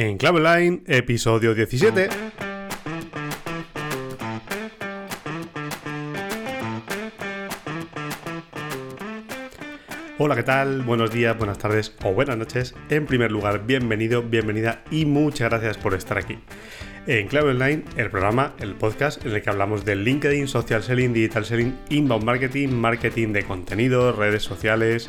En Clave Line, episodio 17. Hola, ¿qué tal? Buenos días, buenas tardes o buenas noches. En primer lugar, bienvenido, bienvenida y muchas gracias por estar aquí. En Clave Online, el programa, el podcast en el que hablamos de LinkedIn, social selling, digital selling, inbound marketing, marketing de contenido, redes sociales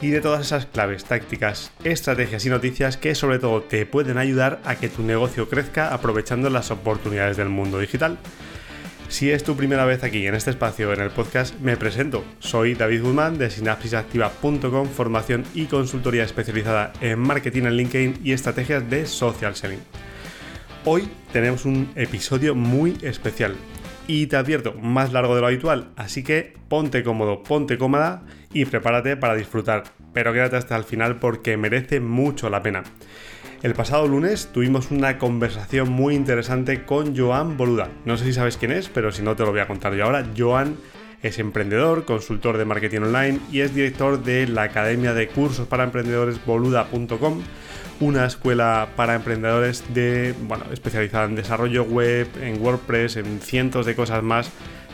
y de todas esas claves, tácticas, estrategias y noticias que sobre todo te pueden ayudar a que tu negocio crezca aprovechando las oportunidades del mundo digital. Si es tu primera vez aquí en este espacio en el podcast, me presento. Soy David Guzmán de sinapsisactiva.com, formación y consultoría especializada en marketing en LinkedIn y estrategias de social selling. Hoy tenemos un episodio muy especial y te advierto, más largo de lo habitual, así que ponte cómodo, ponte cómoda y prepárate para disfrutar, pero quédate hasta el final porque merece mucho la pena. El pasado lunes tuvimos una conversación muy interesante con Joan Boluda. No sé si sabes quién es, pero si no te lo voy a contar yo ahora. Joan es emprendedor, consultor de marketing online y es director de la Academia de Cursos para Emprendedores boluda.com, una escuela para emprendedores de, bueno, especializada en desarrollo web, en WordPress, en cientos de cosas más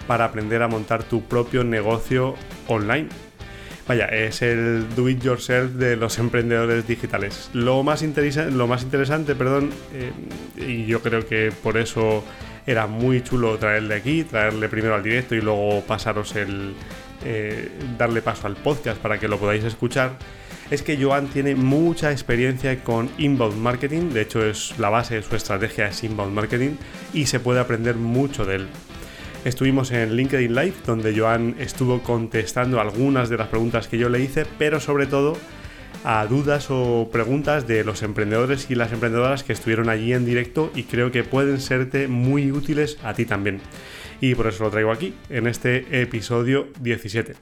para aprender a montar tu propio negocio online. Vaya, es el do it yourself de los emprendedores digitales. Lo más, lo más interesante, perdón, eh, y yo creo que por eso era muy chulo traerle aquí, traerle primero al directo y luego pasaros el. Eh, darle paso al podcast para que lo podáis escuchar. Es que Joan tiene mucha experiencia con inbound marketing, de hecho es la base de su estrategia es inbound marketing y se puede aprender mucho de él. Estuvimos en LinkedIn Live, donde Joan estuvo contestando algunas de las preguntas que yo le hice, pero sobre todo a dudas o preguntas de los emprendedores y las emprendedoras que estuvieron allí en directo y creo que pueden serte muy útiles a ti también. Y por eso lo traigo aquí, en este episodio 17.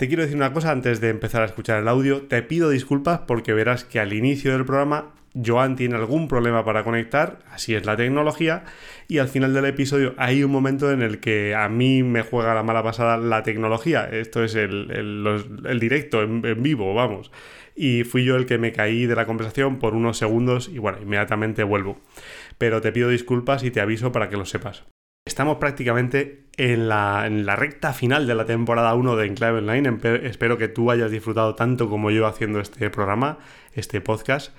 Te quiero decir una cosa antes de empezar a escuchar el audio. Te pido disculpas porque verás que al inicio del programa Joan tiene algún problema para conectar, así es la tecnología, y al final del episodio hay un momento en el que a mí me juega la mala pasada la tecnología, esto es el, directo en, en, vivo, vamos, y fui yo el que me caí de la conversación por unos segundos y bueno, inmediatamente vuelvo. Pero te pido disculpas y te aviso para que lo sepas. Estamos prácticamente en la, recta final de la temporada 1 de Enclave Online. Espero que tú hayas disfrutado tanto como yo haciendo este programa, este podcast.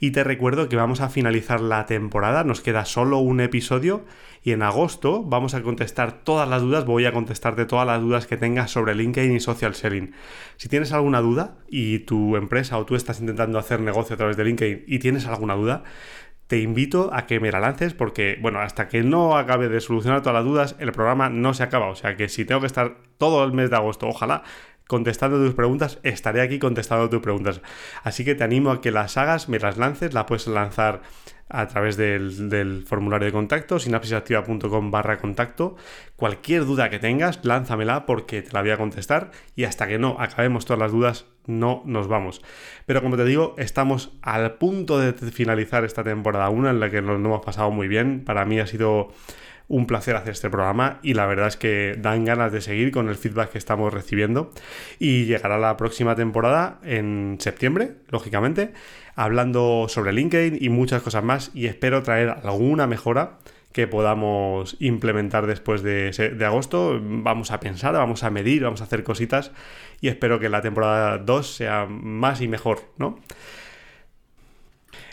Y te recuerdo que vamos a finalizar la temporada, nos queda solo un episodio y en agosto vamos a contestar todas las dudas, voy a contestarte todas las dudas que tengas sobre LinkedIn y social selling. Si tienes alguna duda y tu empresa o tú estás intentando hacer negocio a través de LinkedIn y tienes alguna duda, te invito a que me la lances porque, bueno, hasta que no acabe de solucionar todas las dudas, el programa no se acaba. O sea que si tengo que estar todo el mes de agosto, ojalá, contestando tus preguntas, estaré aquí contestando tus preguntas. Así que te animo a que las hagas, me las lances, la puedes lanzar a través del, formulario de contacto, sinapsisactiva.com barra contacto. Cualquier duda que tengas, lánzamela porque te la voy a contestar y hasta que no acabemos todas las dudas, no nos vamos. Pero como te digo, estamos al punto de finalizar esta temporada 1 en la que nos hemos pasado muy bien. Para mí ha sido un placer hacer este programa y la verdad es que dan ganas de seguir con el feedback que estamos recibiendo y llegará la próxima temporada en septiembre, lógicamente, hablando sobre LinkedIn y muchas cosas más y espero traer alguna mejora que podamos implementar después de, de, agosto. Vamos a pensar, vamos a medir, vamos a hacer cositas y espero que la temporada 2 sea más y mejor, ¿no?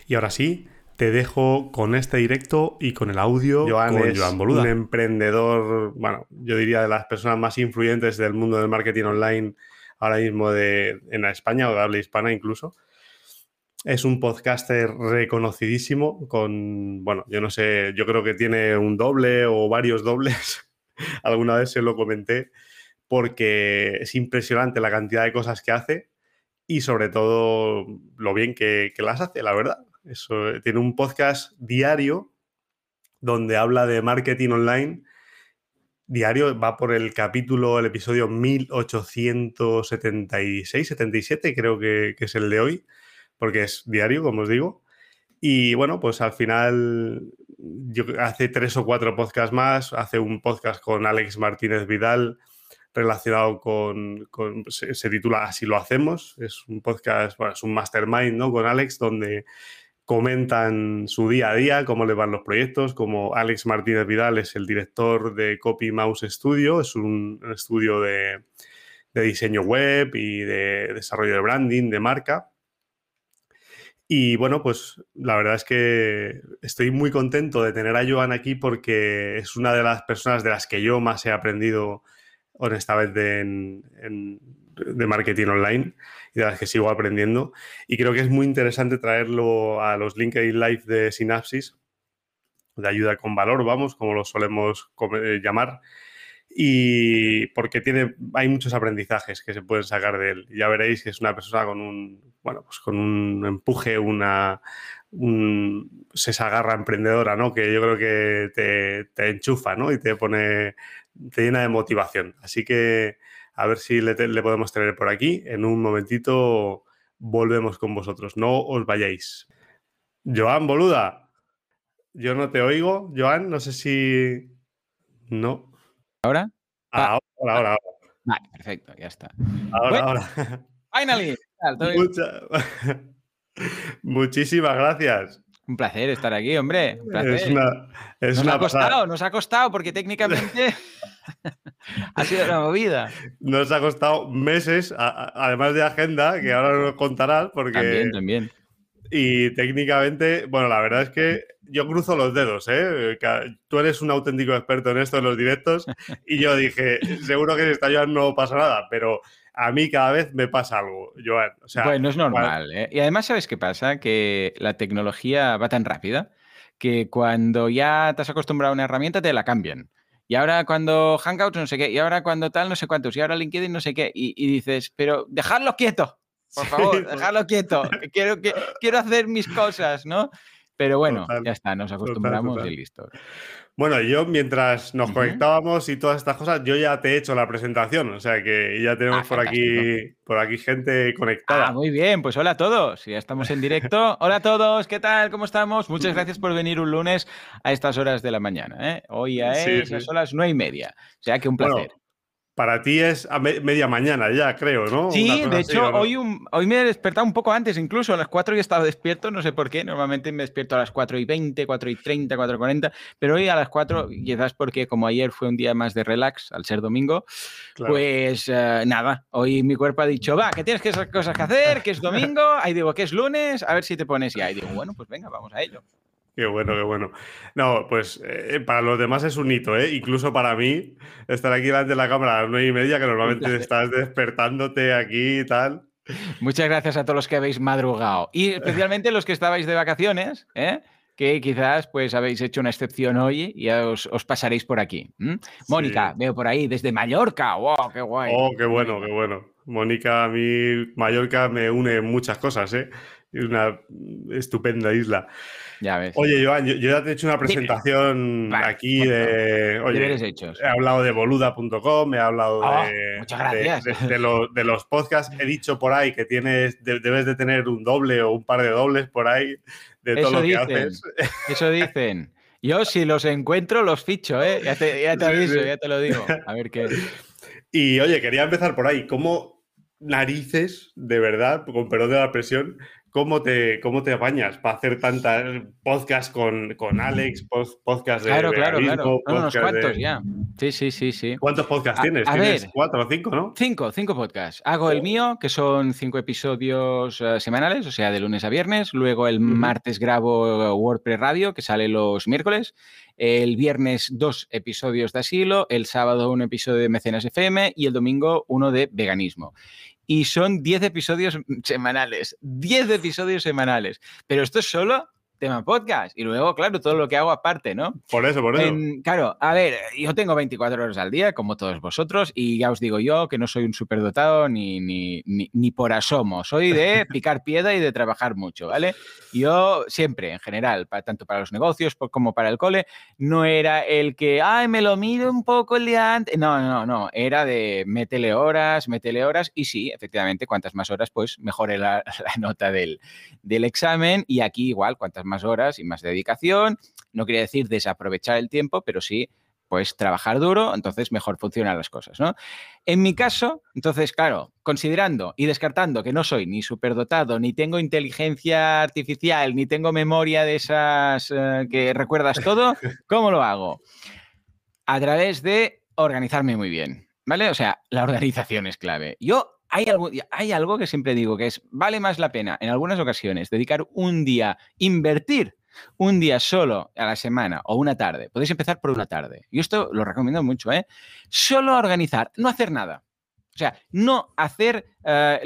Y ahora sí, te dejo con este directo y con el audio Joan con es Joan Boluda. un emprendedor, bueno, yo diría de las personas más influyentes del mundo del marketing online ahora mismo de, en España o de habla hispana incluso. Es un podcaster reconocidísimo con, bueno, yo no sé, yo creo que tiene un doble o varios dobles. Alguna vez se lo comenté porque es impresionante la cantidad de cosas que hace y sobre todo lo bien que, las hace, la verdad. Eso, tiene un podcast diario donde habla de marketing online. Diario va por el capítulo, el episodio 1876, 77, creo que es el de hoy, porque es diario, como os digo. Y bueno, pues al final yo, hace tres o cuatro podcasts más, hace un podcast con Alex Martínez Vidal relacionado con, se, titula Así lo hacemos, es un podcast, bueno, es un mastermind, ¿no? Con Alex, donde comentan su día a día, cómo le van los proyectos, como Alex Martínez Vidal es el director de Copy Mouse Studio, es un, estudio de, diseño web y de desarrollo de branding, de marca. Y bueno, pues la verdad es que estoy muy contento de tener a Joan aquí porque es una de las personas de las que yo más he aprendido honestamente en, de marketing online y de las que sigo aprendiendo. Y creo que es muy interesante traerlo a los LinkedIn Live de Synapsis, de ayuda con valor, vamos, como lo solemos eh, llamar. Y porque tiene, hay muchos aprendizajes que se pueden sacar de él. Ya veréis que es una persona con un, bueno, pues con un empuje, una, un, esa garra emprendedora, ¿no? Que yo creo que te, enchufa, ¿no? Y te pone, te llena de motivación. Así que a ver si le, podemos tener por aquí. En un momentito volvemos con vosotros. No os vayáis. Joan, boluda. Yo no te oigo. Joan, no sé si... No. ¿Ahora? Ah, ahora, ahora, ahora. Vale, perfecto, ya está. Ahora, ahora. Finally. Muchísimas gracias. Un placer estar aquí, hombre. Es una, nos ha costado, nos ha costado, porque técnicamente ha sido una movida. Nos ha costado meses, además de agenda, que ahora nos contarás, porque. También, también. Y técnicamente, bueno, la verdad es que yo cruzo los dedos, ¿eh? Tú eres un auténtico experto en esto, en los directos, y yo dije, seguro que en esta no pasa nada, pero a mí cada vez me pasa algo, Joan. O sea, bueno, es normal. ¿eh? Y además, ¿sabes qué pasa? Que la tecnología va tan rápida que cuando ya te has acostumbrado a una herramienta te la cambian. Y ahora cuando Hangouts no sé qué, y ahora cuando tal no sé cuántos, y ahora LinkedIn no sé qué, y, dices, pero dejadlo quieto, por favor, dejadlo quieto, quiero, que, quiero hacer mis cosas, ¿no? Pero bueno, ya está, nos acostumbramos y listo. Bueno, yo mientras nos conectábamos y todas estas cosas, yo ya te he hecho la presentación, o sea que ya tenemos ah, por aquí por aquí gente conectada. Ah, muy bien, pues hola a todos, ya estamos en directo. hola a todos, ¿qué tal? ¿Cómo estamos? Muchas gracias por venir un lunes a estas horas de la mañana. ¿eh? Hoy a esas horas nueve y media, o sea que un placer. Para ti es a media mañana ya, creo, ¿no? Sí, de hecho, hoy, hoy me he despertado un poco antes, incluso a las 4 y he estado despierto, no sé por qué. Normalmente me despierto a las 4 y 20, 4 y 30, 4 y 40, pero hoy a las 4, quizás porque como ayer fue un día más de relax, al ser domingo, pues eh, nada, hoy mi cuerpo ha dicho, va, que tienes que cosas que hacer, que es domingo, ahí digo que es lunes, a ver si te pones y ahí digo, bueno, pues venga, vamos a ello. Qué bueno, qué bueno. No, pues eh, para los demás es un hito, ¿eh? Incluso para mí, estar aquí delante de la cámara a las nueve y media, que normalmente estás despertándote aquí y tal. Muchas gracias a todos los que habéis madrugado. Y especialmente los que estabais de vacaciones, ¿eh? que quizás pues habéis hecho una excepción hoy y os, pasaréis por aquí. Mónica, veo por ahí desde Mallorca. ¡Wow! ¡Qué guay! Oh, qué bueno, qué bueno. Mónica, a mí Mallorca me une muchas cosas, ¿eh? Es una estupenda isla. Oye, Joan, yo, ya te he hecho una presentación aquí de. Oye, he hablado de boluda.com, he hablado oh, de, de, los, podcasts. He dicho por ahí que tienes, debes de tener un doble o un par de dobles por ahí de todo lo que haces. Eso dicen. Yo, si los encuentro, los ficho, ¿eh? Ya te, ya te aviso, ya te lo digo. A ver qué. Y oye, quería empezar por ahí. ¿Cómo narices, de verdad, con perdón de la presión, ¿Cómo te, ¿Cómo te apañas para hacer tantas podcasts con, con Alex, podcast de Claro, claro, claro. unos cuantos ya. Sí, sí, sí, sí. ¿Cuántos podcasts tienes? ¿Tienes cuatro o cinco, no? Cinco, cinco podcasts. Hago el oh. mío, que son cinco episodios eh, semanales, o sea, de lunes a viernes. Luego el martes grabo WordPress Radio, que sale los miércoles. El viernes dos episodios de asilo. El sábado un episodio de Mecenas FM. Y el domingo uno de veganismo y son 10 episodios semanales. 10 episodios semanales. Pero esto es solo tema podcast. Y luego, claro, todo lo que hago aparte, ¿no? Por eso, por eso. claro, a ver, yo tengo 24 horas al día, como todos vosotros, y ya os digo yo que no soy un superdotado ni, ni, ni, por asomo. Soy de picar piedra y de trabajar mucho, ¿vale? Yo siempre, en general, tanto para los negocios como para el cole, no era el que, ay, me lo miro un poco el día antes. No, no, no. Era de métele horas, métele horas, y sí, efectivamente, cuantas más horas, pues mejore la, la nota del, del examen. Y aquí igual, cuantas más horas y más dedicación. No quiere decir desaprovechar el tiempo, pero sí pues trabajar duro, entonces mejor funcionan las cosas, ¿no? En mi caso, entonces, claro, considerando y descartando que no soy ni superdotado, ni tengo inteligencia artificial, ni tengo memoria de esas eh, que recuerdas todo, ¿cómo lo hago? A través de organizarme muy bien, ¿vale? O sea, la organización es clave. Yo hay algo, que siempre digo que es, vale más la pena en algunas ocasiones dedicar un día, invertir un día solo a la semana o una tarde, podéis empezar por una tarde. Y esto lo recomiendo mucho, ¿eh? Solo organizar, no hacer nada. O sea, no hacer eh,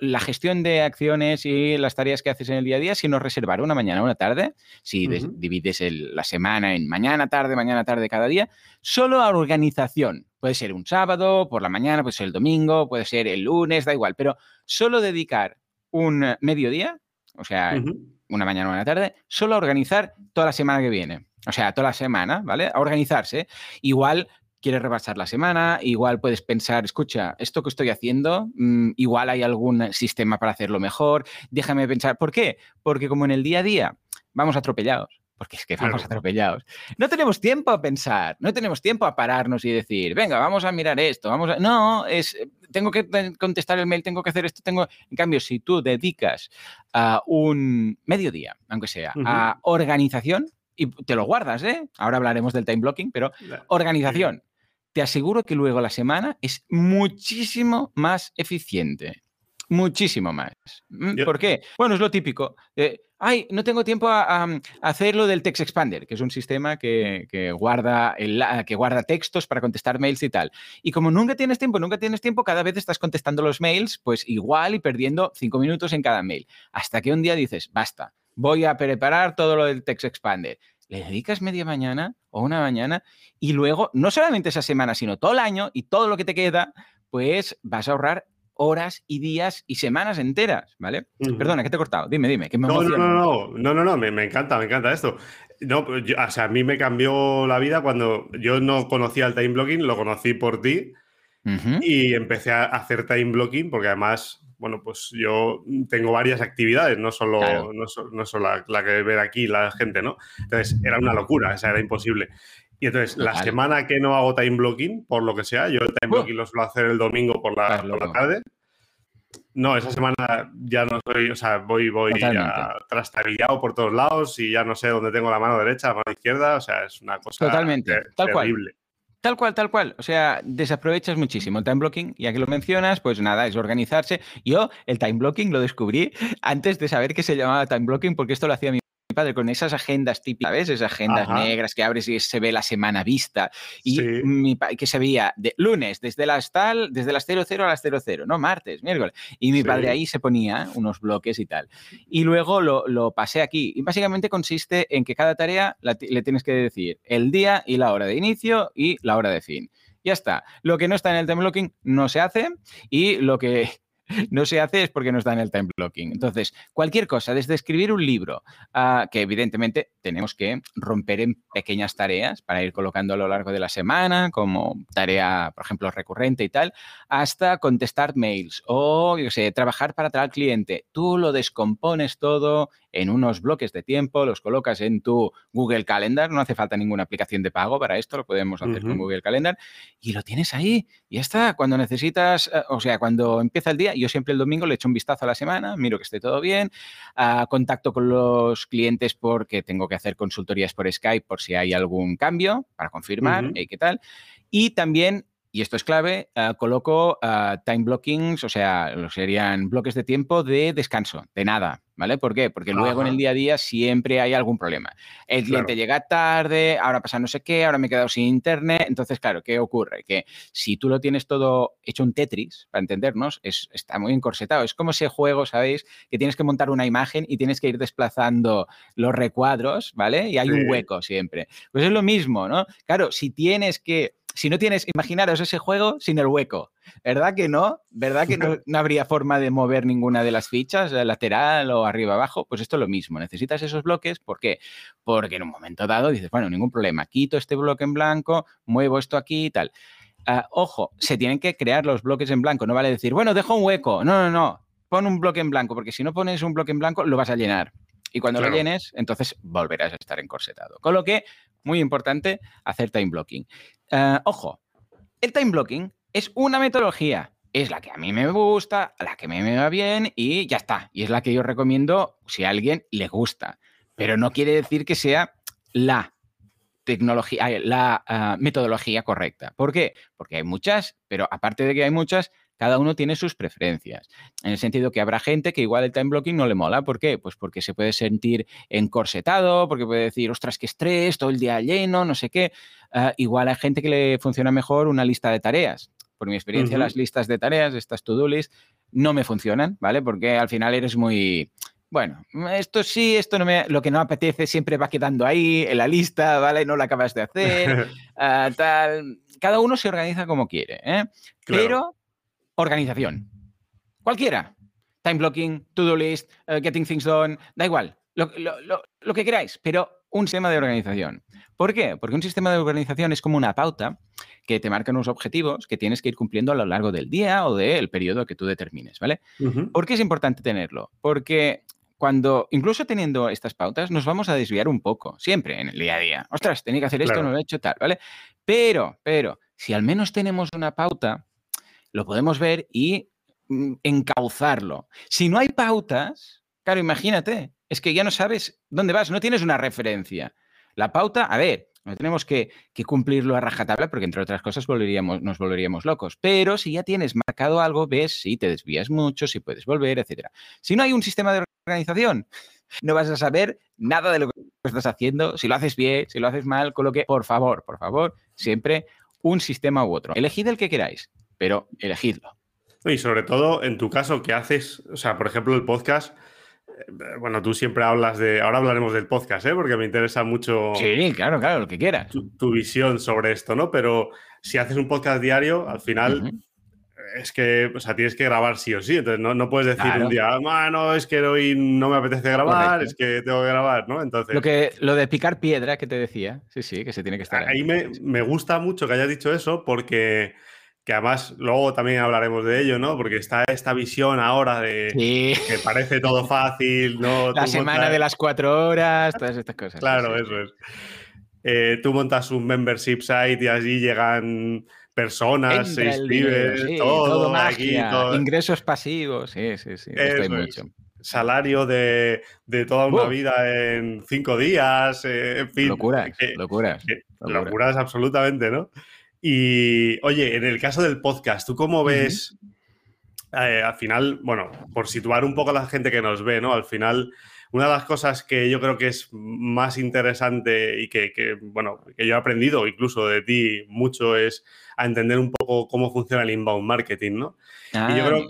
la gestión de acciones y las tareas que haces en el día a día, sino reservar una mañana, una tarde, si divides la semana en mañana, tarde, mañana, tarde cada día, solo a organización. Puede ser un sábado, por la mañana, puede ser el domingo, puede ser el lunes, da igual, pero solo dedicar un mediodía, o sea, una mañana o una tarde, solo a organizar toda la semana que viene. O sea, toda la semana, ¿vale? A organizarse. Igual quieres rebasar la semana, igual puedes pensar, escucha, esto que estoy haciendo, mm, igual hay algún sistema para hacerlo mejor, déjame pensar, ¿por qué? Porque como en el día a día vamos atropellados, porque es que vamos atropellados, no tenemos tiempo a pensar, no tenemos tiempo a pararnos y decir, venga, vamos a mirar esto, vamos a... No, es, tengo que contestar el mail, tengo que hacer esto, tengo... En cambio, si tú dedicas a un mediodía, aunque sea, a organización, y te lo guardas, ¿eh? Ahora hablaremos del time blocking, pero organización te aseguro que luego la semana es muchísimo más eficiente. Muchísimo más. Mm, ¿Por qué? Bueno, es lo típico. Eh, ay, no tengo tiempo a, hacer lo del Text Expander, que es un sistema que, guarda el, que guarda textos para contestar mails y tal. Y como nunca tienes tiempo, nunca tienes tiempo, cada vez estás contestando los mails, pues igual y perdiendo cinco minutos en cada mail. Hasta que un día dices, basta, voy a preparar todo lo del Text Expander le dedicas media mañana o una mañana y luego, no solamente esa semana, sino todo el año y todo lo que te queda, pues vas a ahorrar horas y días y semanas enteras, ¿vale? Perdona, que te he cortado. Dime, dime. Que me no, no, no, no, no, no, me, me encanta, me encanta esto. No, pues o sea, a mí me cambió la vida cuando yo no conocía el time blocking, lo conocí por ti y empecé a hacer time blocking porque además bueno, pues yo tengo varias actividades, no solo, no, solo la, que ver aquí la gente, ¿no? Entonces, era una locura, o sea, era imposible. Y entonces, la semana que no hago time blocking, por lo que sea, yo el time blocking lo suelo hacer el domingo por la, tarde. No, esa semana ya no soy, o sea, voy, voy ya trastabillado por todos lados y ya no sé dónde tengo la mano derecha, la mano izquierda, o sea, es una cosa Totalmente, tal terrible. Tal cual, tal cual. O sea, desaprovechas muchísimo el time blocking. Ya que lo mencionas, pues nada, es organizarse. Yo el time blocking lo descubrí antes de saber que se llamaba time blocking porque esto lo hacía mi padre, con esas agendas típicas, ¿ves? Esas agendas negras que abres y se ve la semana vista. Y mi que se veía de lunes, desde las tal, desde las 00 a las 00, no martes, miércoles. Y mi padre ahí se ponía unos bloques y tal. Y luego lo, pasé aquí. Y básicamente consiste en que cada tarea le tienes que decir el día y la hora de inicio y la hora de fin. Ya está. Lo que no está en el time blocking no se hace y lo que no se hace es porque nos dan el time blocking. Entonces, cualquier cosa, desde escribir un libro, ah, que evidentemente tenemos que romper en pequeñas tareas para ir colocando a lo largo de la semana, como tarea, por ejemplo, recurrente y tal, hasta contestar mails o, yo sé, trabajar para tal cliente. Tú lo descompones todo en unos bloques de tiempo, los colocas en tu Google Calendar, no hace falta ninguna aplicación de pago para esto, lo podemos hacer con Google Calendar, y lo tienes ahí, y ya está. Cuando necesitas, eh, o sea, cuando empieza el día, yo siempre el domingo le echo un vistazo a la semana, miro que esté todo bien, uh, contacto con los clientes porque tengo que hacer consultorías por Skype por si hay algún cambio para confirmar, qué tal. Y también y esto es clave, ah, coloco time blockings, o sea, serían bloques de tiempo de descanso, de nada, ¿vale? ¿Por qué? Porque luego en el día a día siempre hay algún problema. El cliente llega tarde, ahora pasa no sé qué, ahora me he quedado sin internet. Entonces, claro, ¿qué ocurre? Que si tú lo tienes todo hecho un Tetris, para entendernos, es, está muy encorsetado. Es como ese juego, ¿sabéis? Que tienes que montar una imagen y tienes que ir desplazando los recuadros, ¿vale? Y hay un hueco siempre. Pues es lo mismo, ¿no? Claro, si tienes que si no tienes, imaginaros ese juego sin el hueco, ¿verdad que no? ¿Verdad que no, habría forma de mover ninguna de las fichas, lateral o arriba abajo? Pues esto es lo mismo, necesitas esos bloques, ¿por qué? Porque en un momento dado dices, bueno, ningún problema, quito este bloque en blanco, muevo esto aquí y tal. Ah, ojo, se tienen que crear los bloques en blanco, no vale decir, bueno, dejo un hueco, no, no, no, pon un bloque en blanco, porque si no pones un bloque en blanco lo vas a llenar. Y cuando lo llenes, entonces volverás a estar encorsetado. Con lo que muy importante hacer time blocking. Eh, ojo, el time blocking es una metodología. Es la que a mí me gusta, la que me va bien y ya está. Y es la que yo recomiendo si a alguien le gusta. Pero no quiere decir que sea la tecnología, la ah, metodología correcta. ¿Por qué? Porque hay muchas, pero aparte de que hay muchas, cada uno tiene sus preferencias. En el sentido que habrá gente que igual el time blocking no le mola. ¿Por qué? Pues porque se puede sentir encorsetado, porque puede decir, ostras, qué estrés, todo el día lleno, no sé qué. Ah, igual hay gente que le funciona mejor una lista de tareas. Por mi experiencia, las listas de tareas, estas to-do list, no me funcionan, ¿vale? Porque al final eres muy bueno, esto sí, esto no me, lo que no apetece siempre va quedando ahí en la lista, ¿vale? No lo acabas de hacer, ah, tal. Cada uno se organiza como quiere, ¿eh? Pero organización. Cualquiera. Time blocking, to-do list, eh, getting things done, da igual. Lo, lo, que queráis, pero un sistema de organización. ¿Por qué? Porque un sistema de organización es como una pauta que te marca unos objetivos que tienes que ir cumpliendo a lo largo del día o del periodo que tú determines, ¿vale? ¿Por qué es importante tenerlo? Porque cuando, incluso teniendo estas pautas, nos vamos a desviar un poco, siempre en el día a día. Ostras, tenía que hacer esto, no lo he hecho tal, ¿vale? Pero, pero, si al menos tenemos una pauta, lo podemos ver y mm, encauzarlo. Si no hay pautas, claro, imagínate, es que ya no sabes dónde vas, no tienes una referencia. La pauta, a ver, no tenemos que, cumplirlo a rajatabla porque, entre otras cosas, volveríamos, nos volveríamos locos. Pero si ya tienes marcado algo, ves si te desvías mucho, si puedes volver, etc. Si no hay un sistema de organización, no vas a saber nada de lo que estás haciendo, si lo haces bien, si lo haces mal, con lo que, por favor, por favor, siempre un sistema u otro. Elegid el que queráis, pero elegidlo. Y sobre todo, en tu caso, ¿qué haces? O sea, por ejemplo, el podcast eh, bueno, tú siempre hablas de. Ahora hablaremos del podcast, ¿eh? porque me interesa mucho. Sí, claro, claro, lo que quieras. Tu, visión sobre esto, ¿no? Pero si haces un podcast diario, al final. Es que, o sea, tienes que grabar sí o sí. Entonces, no, puedes decir un día, ah, no, es que hoy no me apetece grabar, es que tengo que grabar, ¿no? Entonces. Lo, que, lo de picar piedra que te decía, sí, sí, que se tiene que estar. Ahí, me, me gusta mucho que hayas dicho eso porque que además luego también hablaremos de ello, ¿no? Porque está esta visión ahora de que parece todo fácil, ¿no? La semana de las cuatro horas, todas estas cosas. Claro, eso es. Eh, tú montas un membership site y allí llegan personas, se inscriben, todo, aquí, ingresos pasivos, sí, sí, sí. mucho. Salario de, toda una vida en cinco días, eh, en fin. Locuras, locuras, locuras. Locuras absolutamente, ¿no? Y oye, en el caso del podcast, ¿tú cómo ves? Eh, al final, bueno, por situar un poco a la gente que nos ve, ¿no? Al final, una de las cosas que yo creo que es más interesante y que, bueno, que yo he aprendido incluso de ti mucho es a entender un poco cómo funciona el inbound marketing, ¿no? y yo creo,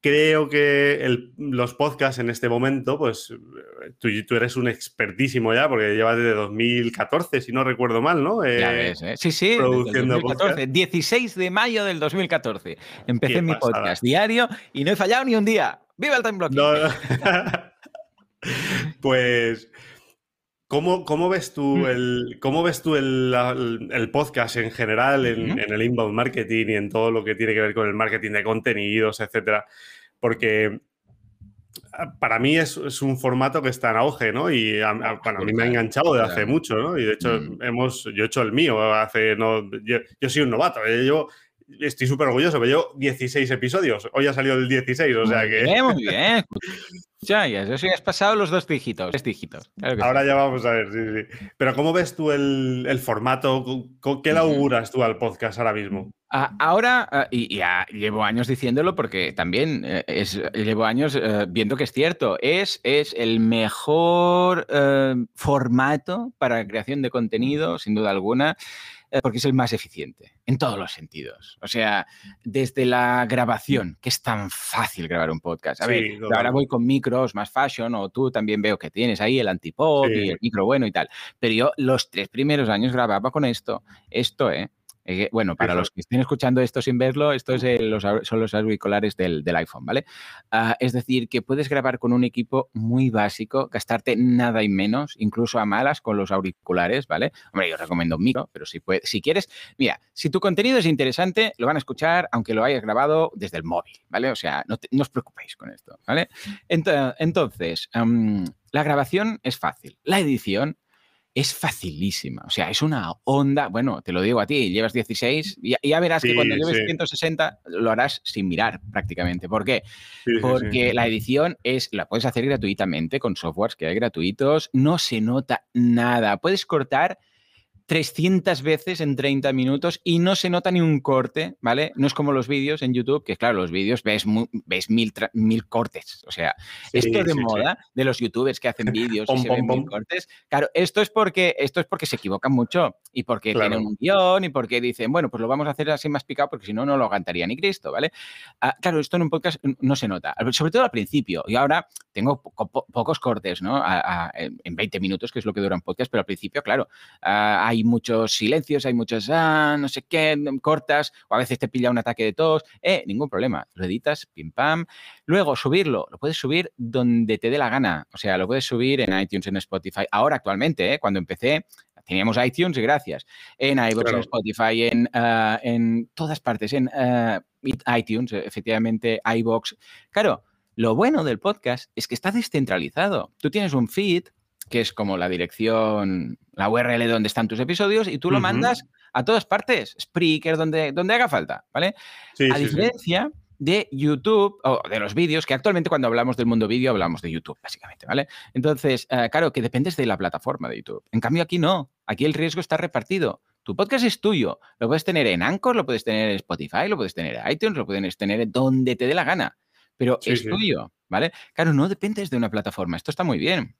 creo que los podcasts en este momento, pues tú, tú, eres un expertísimo ya, porque llevas desde 2014, si no recuerdo mal, ¿no? ya eh, ves, ¿eh? Sí, sí, produciendo 2014, 16 de mayo del 2014. Empecé mi podcast diario y no he fallado ni un día. ¡Viva el time blocking! pues... ¿Cómo, ¿Cómo, ves tú, mm. el, cómo ves tú el, el, podcast en general, en, en, el inbound marketing y en todo lo que tiene que ver con el marketing de contenidos, etcétera? Porque para mí es, es un formato que está en auge, ¿no? Y a, mí me ha enganchado de hace mucho, ¿no? Y de hecho, mm. hemos, yo he hecho el mío hace, no, yo, yo soy un novato, ¿eh? yo estoy súper orgulloso, pero yo 16 episodios. Hoy ha salido el 16, o sea que. Bien, muy bien. Ya, ya, eso has pasado los dos dígitos. Tres dígitos. Ahora ya vamos a ver, sí, sí. Pero ¿cómo ves tú el, formato? ¿Qué le auguras tú al podcast ahora mismo? Ahora, ah, y ya llevo años diciéndolo porque también eh, es, llevo años eh, viendo que es cierto, es, es el mejor eh, formato para creación de contenido, sin duda alguna. Eh, porque es el más eficiente en todos los sentidos. O sea, desde la grabación, que es tan fácil grabar un podcast. A ver, ahora voy con micros más fashion, o tú también veo que tienes ahí el antipop y el micro bueno y tal. Pero yo los tres primeros años grababa con esto. Esto, ¿eh? Eh, bueno, para los que estén escuchando esto sin verlo, esto es los, son los auriculares del, iPhone, ¿vale? Ah, es decir, que puedes grabar con un equipo muy básico, gastarte nada y menos, incluso a malas con los auriculares, ¿vale? Hombre, yo recomiendo un micro, pero si, si quieres, mira, si tu contenido es interesante, lo van a escuchar aunque lo hayas grabado desde el móvil, ¿vale? O sea, no, os preocupéis con esto, ¿vale? Entonces, la grabación es fácil, la edición es facilísima. O sea, es una onda. Bueno, te lo digo a ti, llevas 16 y ya, verás que cuando lleves 160 lo harás sin mirar prácticamente. ¿Por qué? Porque la edición es, la puedes hacer gratuitamente con softwares que hay gratuitos, no se nota nada. Puedes cortar 300 veces en 30 minutos y no se nota ni un corte, ¿vale? No es como los vídeos en YouTube, que claro, los vídeos ves, ves mil, mil cortes. O sea, esto de moda de los youtubers que hacen vídeos y se ven mil cortes. Claro, esto es porque esto es porque se equivocan mucho y porque tienen un guion y porque dicen, bueno, pues lo vamos a hacer así más picado porque si no, no lo aguantaría ni Cristo, ¿vale? Ah, claro, esto en un podcast no se nota, sobre todo al principio. Y ahora tengo pocos cortes, ¿no? en 20 minutos, que es lo que dura un podcast, pero al principio, claro, ah, hay muchos silencios, hay muchas, ah, no sé qué, cortas, o a veces te pilla un ataque de tos, eh, ningún problema, lo editas, pim pam. Luego, subirlo, lo puedes subir donde te dé la gana, o sea, lo puedes subir en iTunes, en Spotify. Ahora, actualmente, ¿eh? cuando empecé, teníamos iTunes y gracias, en iVoox, en Spotify, en, ah, en todas partes, en ah, iTunes, efectivamente, iVoox. Claro, lo bueno del podcast es que está descentralizado. Tú tienes un feed que es como la dirección, la URL donde están tus episodios, y tú lo mandas a todas partes, Spreaker, donde, donde haga falta, ¿vale? a diferencia de YouTube o de los vídeos, que actualmente cuando hablamos del mundo vídeo hablamos de YouTube, básicamente, ¿vale? Entonces, eh, claro, que dependes de la plataforma de YouTube. En cambio, aquí no, aquí el riesgo está repartido. Tu podcast es tuyo, lo puedes tener en Anchor, lo puedes tener en Spotify, lo puedes tener en iTunes, lo puedes tener donde te dé la gana, pero es tuyo, ¿vale? Claro, no dependes de una plataforma, esto está muy bien.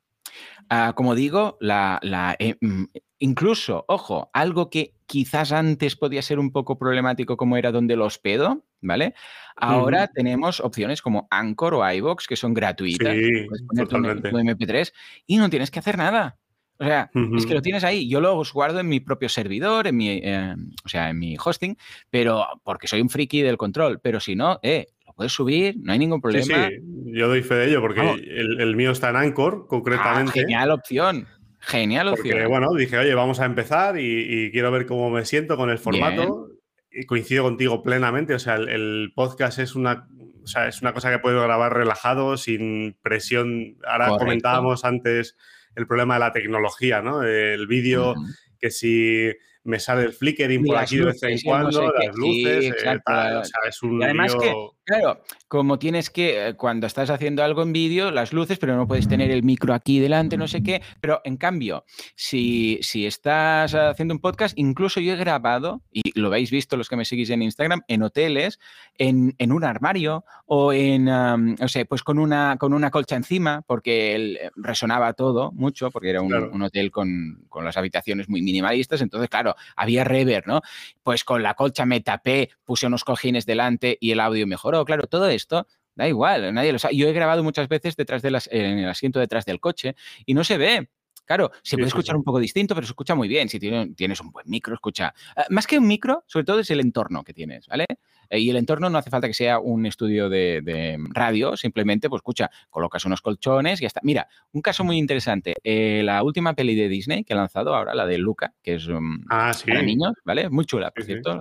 Ah, como digo, la, eh, mm, incluso, ojo, algo que quizás antes podía ser un poco problemático como era donde los pedo, ¿vale? Ahora tenemos opciones como Anchor o iVox que son gratuitas. puedes poner tu, MP3 y no tienes que hacer nada. O sea, es que lo tienes ahí. Yo lo guardo en mi propio servidor, en mi, eh, o sea, en mi hosting, pero porque soy un friki del control. Pero si no, eh, puedes subir, no hay ningún problema. Sí, sí. yo doy fe de ello porque el, mío está en Anchor, concretamente. Ah, genial opción. Genial opción. Porque, bueno, dije, oye, vamos a empezar y, quiero ver cómo me siento con el formato. Y coincido contigo plenamente. O sea, el, podcast es una, o sea, es una cosa que puedo grabar relajado, sin presión. Ahora comentábamos antes el problema de la tecnología, ¿no? El vídeo, que si me sale el flickering por aquí de vez en cuando, las luces, eh, o sea, es un además que, claro, como tienes que, eh, cuando estás haciendo algo en vídeo, las luces, pero no puedes tener el micro aquí delante, no sé qué, pero en cambio, si, si estás haciendo un podcast, incluso yo he grabado, y lo habéis visto los que me seguís en Instagram, en hoteles, en, en un armario o en, no sé, pues con una, con una colcha encima, porque eh, resonaba todo mucho, porque era un, un hotel con, con las habitaciones muy minimalistas, entonces, claro, había rever, ¿no? Pues con la colcha me tapé, puse unos cojines delante y el audio mejoró. Claro, todo esto da igual, nadie lo sabe. Yo he grabado muchas veces detrás de en el asiento detrás del coche y no se ve. Claro, se puede escuchar un poco distinto, pero se escucha muy bien. Si tienes un buen micro, escucha. Ah, más que un micro, sobre todo es el entorno que tienes, ¿vale? Eh, y el entorno no hace falta que sea un estudio de, radio, simplemente, pues escucha, colocas unos colchones y ya está. Mira, un caso muy interesante. Eh, la última peli de Disney que ha lanzado ahora, la de Luca, que es um, ah, para niños, ¿vale? Muy chula, por cierto.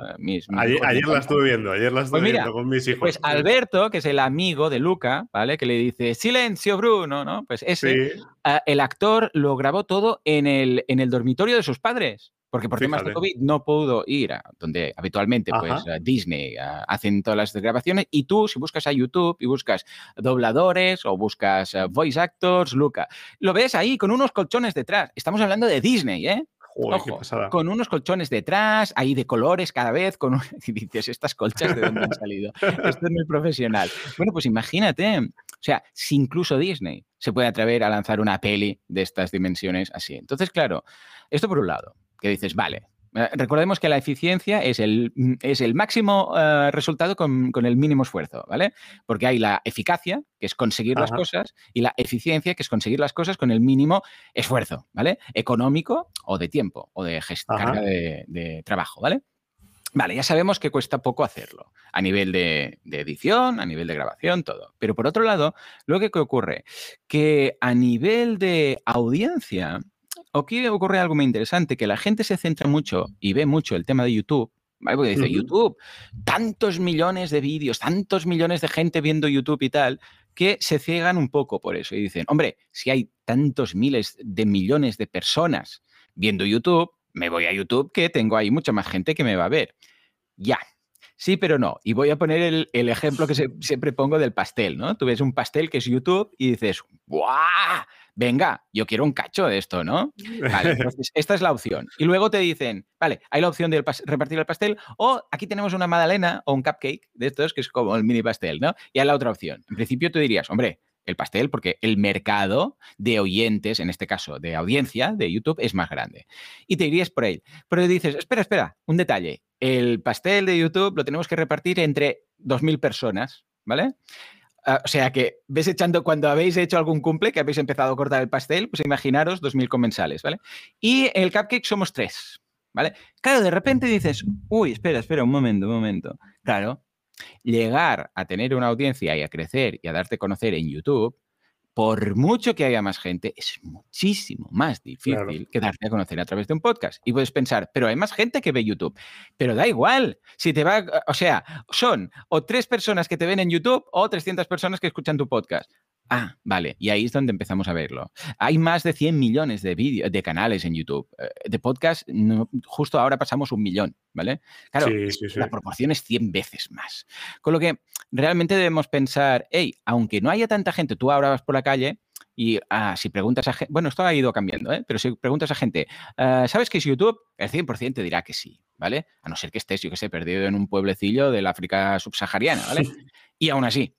ayer, la estuve viendo, ayer la estuve pues viendo con mis hijos. Pues Alberto, que es el amigo de Luca, ¿vale? Que le dice, silencio, Bruno, ¿no? Pues ese, ah, el actor lo grabó todo en el, en el dormitorio de sus padres. Porque por temas de COVID no pudo ir a donde habitualmente pues Disney hacen todas las grabaciones y tú si buscas a YouTube y buscas dobladores o buscas eh, voice actors, Luca, lo ves ahí con unos colchones detrás. Estamos hablando de Disney, ¿eh? Ojo, con unos colchones detrás, ahí de colores cada vez, con y dices, estas colchas de dónde han salido. Esto es muy profesional. Bueno, pues imagínate, o sea, si incluso Disney se puede atrever a lanzar una peli de estas dimensiones así. Entonces, claro, esto por un lado que dices, vale, eh, Recordemos que la eficiencia es el, mm, es el máximo eh, resultado con, el mínimo esfuerzo, ¿vale? Porque hay la eficacia, que es conseguir las cosas, y la eficiencia, que es conseguir las cosas con el mínimo esfuerzo, ¿vale? Económico o de tiempo o de carga de, trabajo, ¿vale? Vale, ya sabemos que cuesta poco hacerlo, a nivel de, de, edición, a nivel de grabación, todo. Pero por otro lado, lo que ocurre, que a nivel de audiencia, aquí ocurre algo muy interesante, que la gente se centra mucho y ve mucho el tema de YouTube, ¿vale? Porque dice, YouTube, tantos millones de vídeos, tantos millones de gente viendo YouTube y tal, que se ciegan un poco por eso y dicen, hombre, si hay tantos miles de millones de personas viendo YouTube, me voy a YouTube, que tengo ahí mucha más gente que me va a ver. Ya. Sí, pero no. Y voy a poner el, ejemplo que siempre pongo del pastel, ¿no? Tú ves un pastel que es YouTube y dices, ¡guau! Venga, yo quiero un cacho de esto, ¿no? Vale, entonces esta es la opción. Y luego te dicen, vale, hay la opción de repartir el pastel o aquí tenemos una magdalena o un cupcake de estos que es como el mini pastel, ¿no? Y hay la otra opción. En principio tú dirías, hombre, el pastel porque el mercado de oyentes, en este caso de audiencia de YouTube, es más grande. Y te irías por él. Pero dices, espera, espera, un detalle. El pastel de YouTube lo tenemos que repartir entre 2.000 personas, ¿vale? Ah, o sea que ves echando, cuando habéis hecho algún cumple, que habéis empezado a cortar el pastel, pues imaginaros 2.000 comensales, ¿vale? Y el cupcake somos tres, ¿vale? Claro, de repente dices, uy, espera, espera, un momento, un momento. Claro, llegar a tener una audiencia y a crecer y a darte a conocer en YouTube, por mucho que haya más gente, es muchísimo más difícil que darte a conocer a través de un podcast. Y puedes pensar, pero hay más gente que ve YouTube. Pero da igual. Si te va, o sea, son o tres personas que te ven en YouTube o 300 personas que escuchan tu podcast. Ah, vale. Y ahí es donde empezamos a verlo. Hay más de 100 millones de vídeos, de canales en YouTube. Eh, de podcast, justo ahora pasamos un millón, ¿vale? Claro, la proporción es 100 veces más. Con lo que realmente debemos pensar, hey, aunque no haya tanta gente, tú ahora vas por la calle y ah, si preguntas a gente, bueno, esto ha ido cambiando, ¿eh? pero si preguntas a gente, ah, ¿sabes qué es YouTube? El 100% te dirá que sí, ¿vale? A no ser que estés, yo que sé, perdido en un pueblecillo del África subsahariana, ¿vale? Y aún así,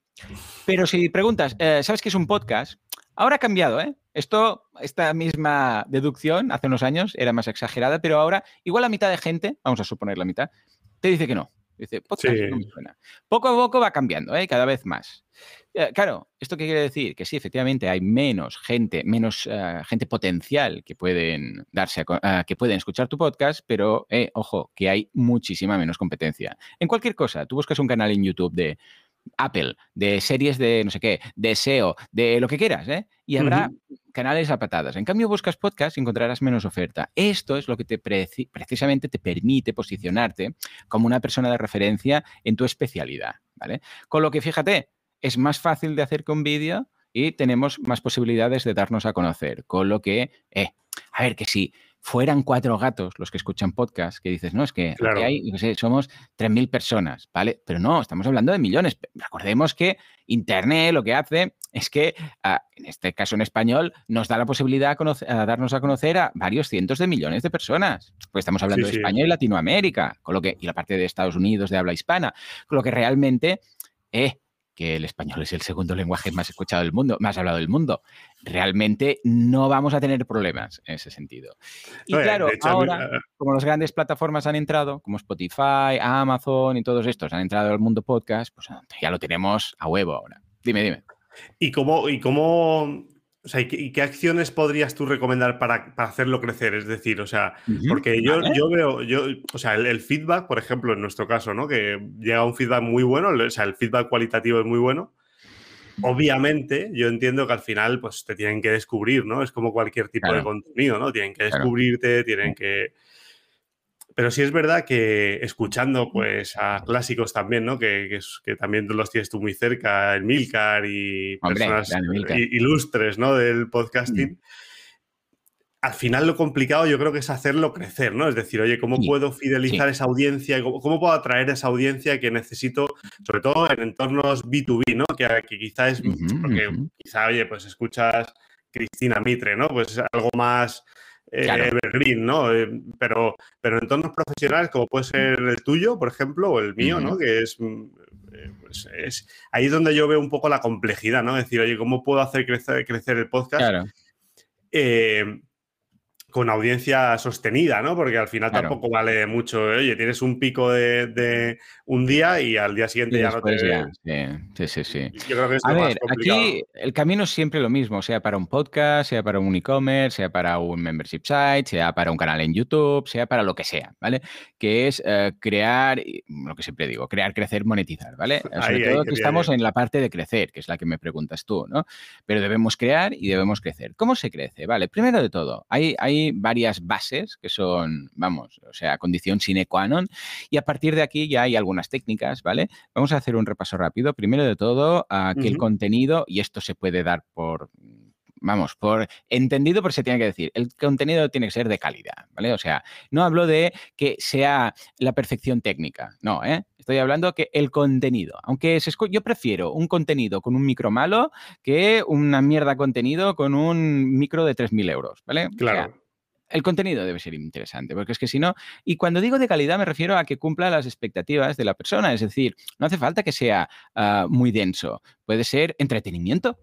pero si preguntas, eh, ¿sabes qué es un podcast? Ahora ha cambiado, ¿eh? Esto, esta misma deducción hace unos años era más exagerada, pero ahora igual la mitad de gente, vamos a suponer la mitad, te dice que no. Dice, podcast no me suena. Poco a poco va cambiando, ¿eh? cada vez más. Eh, claro, ¿esto qué quiere decir? Que sí, efectivamente hay menos gente, menos eh, gente potencial que pueden darse que pueden escuchar tu podcast, pero ojo, que hay muchísima menos competencia. En cualquier cosa, tú buscas un canal en YouTube de Apple, de series de no sé qué, de SEO, de lo que quieras, ¿eh? Y habrá canales a patadas. En cambio, buscas podcast y encontrarás menos oferta. Esto es lo que te precisamente te permite posicionarte como una persona de referencia en tu especialidad, ¿vale? Con lo que, fíjate, es más fácil de hacer que un vídeo y tenemos más posibilidades de darnos a conocer. Con lo que, eh, a ver, que sí fueran cuatro gatos los que escuchan podcast, que dices, no, es que aquí hay, no sé, somos 3.000 personas, ¿vale? Pero no, estamos hablando de millones. Recordemos que Internet lo que hace es que, ah, en este caso en español, nos da la posibilidad de darnos a conocer a varios cientos de millones de personas. Pues estamos hablando de España y Latinoamérica, con lo que, y la parte de Estados Unidos de habla hispana, con lo que realmente, eh, que el español es el segundo lenguaje más escuchado del mundo, más hablado del mundo. Realmente no vamos a tener problemas en ese sentido. Y claro, ahora, como las grandes plataformas han entrado, como Spotify, Amazon y todos estos han entrado al mundo podcast, pues ya lo tenemos a huevo ahora. Dime, dime. ¿Y cómo, y cómo o sea, ¿y qué, acciones podrías tú recomendar para, hacerlo crecer? Es decir, o sea, porque yo, yo veo, yo, o sea, el, feedback, por ejemplo, en nuestro caso, ¿no? Que llega un feedback muy bueno, o sea, el feedback cualitativo es muy bueno. Obviamente, yo entiendo que al final, pues te tienen que descubrir, ¿no? Es como cualquier tipo de contenido, ¿no? Tienen que descubrirte, tienen que pero sí es verdad que escuchando pues a clásicos también, ¿no? Que, que, también los tienes tú muy cerca, el Milcar y personas ilustres, ¿no? Del podcasting. Mm. Al final lo complicado yo creo que es hacerlo crecer, ¿no? Es decir, oye, ¿cómo puedo fidelizar esa audiencia? ¿Cómo, puedo atraer esa audiencia que necesito, sobre todo en entornos B2B, ¿no? Que, que quizá es, porque quizá, oye, pues escuchas Cristina Mitre, ¿no? Pues algo más eh, evergreen, ¿no? Eh, pero, pero en entornos profesionales, como puede ser el tuyo, por ejemplo, o el mío, ¿no? Que es, mm, eh, pues es, ahí es donde yo veo un poco la complejidad, ¿no? Es decir, oye, ¿cómo puedo hacer crecer, crecer el podcast? Claro con audiencia sostenida, ¿no? Porque al final tampoco vale mucho. Oye, tienes un pico de, un día y al día siguiente ya no te. Sí, sí, sí. Yo creo que A ver, aquí el camino es siempre lo mismo, sea para un podcast, sea para un e-commerce, sea para un membership site, sea para un canal en YouTube, sea para lo que sea, ¿vale? Que es eh, crear, lo que siempre digo, crear, crecer, monetizar, ¿vale? Sobre todo que estamos en la parte de crecer, que es la que me preguntas tú, ¿no? Pero debemos crear y debemos crecer. ¿Cómo se crece? Vale, primero de todo, hay, hay varias bases que son, vamos, o sea, condición sine qua non. Y a partir de aquí ya hay algunas técnicas, ¿vale? Vamos a hacer un repaso rápido. Primero de todo, a que el contenido, y esto se puede dar por vamos, por entendido, por se tiene que decir. El contenido tiene que ser de calidad, ¿vale? O sea, no hablo de que sea la perfección técnica, no, ¿eh? Estoy hablando que el contenido, aunque se yo prefiero un contenido con un micro malo que una mierda contenido con un micro de 3.000 euros, ¿vale? Claro. El contenido debe ser interesante, porque es que si no, y cuando digo de calidad me refiero a que cumpla las expectativas de la persona, es decir, no hace falta que sea ah, muy denso, puede ser entretenimiento,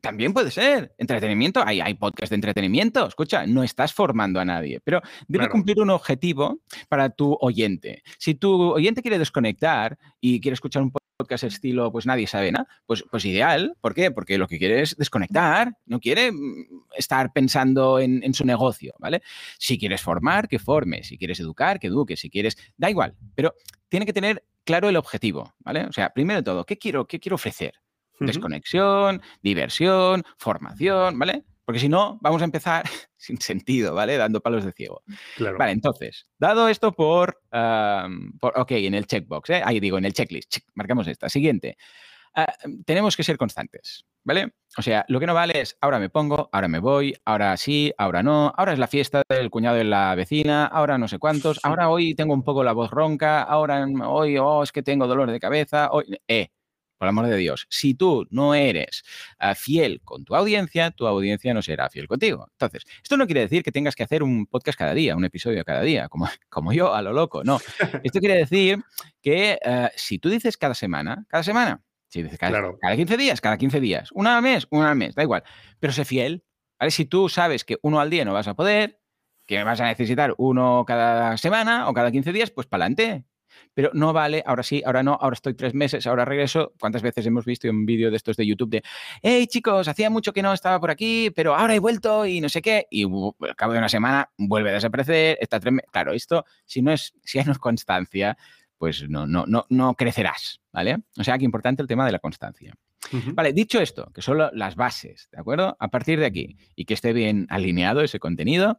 también puede ser. Entretenimiento, hay, hay podcast de entretenimiento. Escucha, no estás formando a nadie, pero debe cumplir un objetivo para tu oyente. Si tu oyente quiere desconectar y quiere escuchar un podcast estilo, pues nadie sabe nada, pues, pues ideal. ¿Por qué? Porque lo que quiere es desconectar, no quiere mm, estar pensando en, en su negocio, ¿vale? Si quieres formar, que forme. Si quieres educar, que eduque. Si quieres, da igual, pero tiene que tener claro el objetivo, ¿vale? O sea, primero de todo, ¿qué quiero, qué quiero ofrecer? Desconexión, diversión, formación, ¿vale? Porque si no, vamos a empezar sin sentido, ¿vale? Dando palos de ciego. Vale, entonces, dado esto por, ok, en el checkbox, ¿eh? ahí digo, en el checklist, marcamos esta. Siguiente, ah, tenemos que ser constantes, ¿vale? O sea, lo que no vale es ahora me pongo, ahora me voy, ahora sí, ahora no, ahora es la fiesta del cuñado de la vecina, ahora no sé cuántos, ahora hoy tengo un poco la voz ronca, ahora hoy, oh, es que tengo dolor de cabeza, hoy, eh, por amor de Dios, si tú no eres ah, fiel con tu audiencia, tu audiencia no será fiel contigo. Entonces, esto no quiere decir que tengas que hacer un podcast cada día, un episodio cada día, como, como yo a lo loco, no. Esto quiere decir que ah, si tú dices cada semana, cada semana, si dices cada, cada 15 días, cada 15 días, una al mes, una al mes, da igual, pero sé fiel. ¿vale? Si tú sabes que uno al día no vas a poder, que vas a necesitar uno cada semana o cada 15 días, pues para adelante pero no vale, ahora sí, ahora no, ahora estoy tres meses, ahora regreso. ¿Cuántas veces hemos visto un vídeo de estos de YouTube de, hey chicos, hacía mucho que no estaba por aquí, pero ahora he vuelto y no sé qué, y al cabo de una semana vuelve a desaparecer, está tres Claro, esto, si no es, si no es constancia, pues no, no, no, no crecerás, ¿vale? O sea que importante el tema de la constancia. Vale, dicho esto, que son las bases, ¿de acuerdo? A partir de aquí, y que esté bien alineado ese contenido,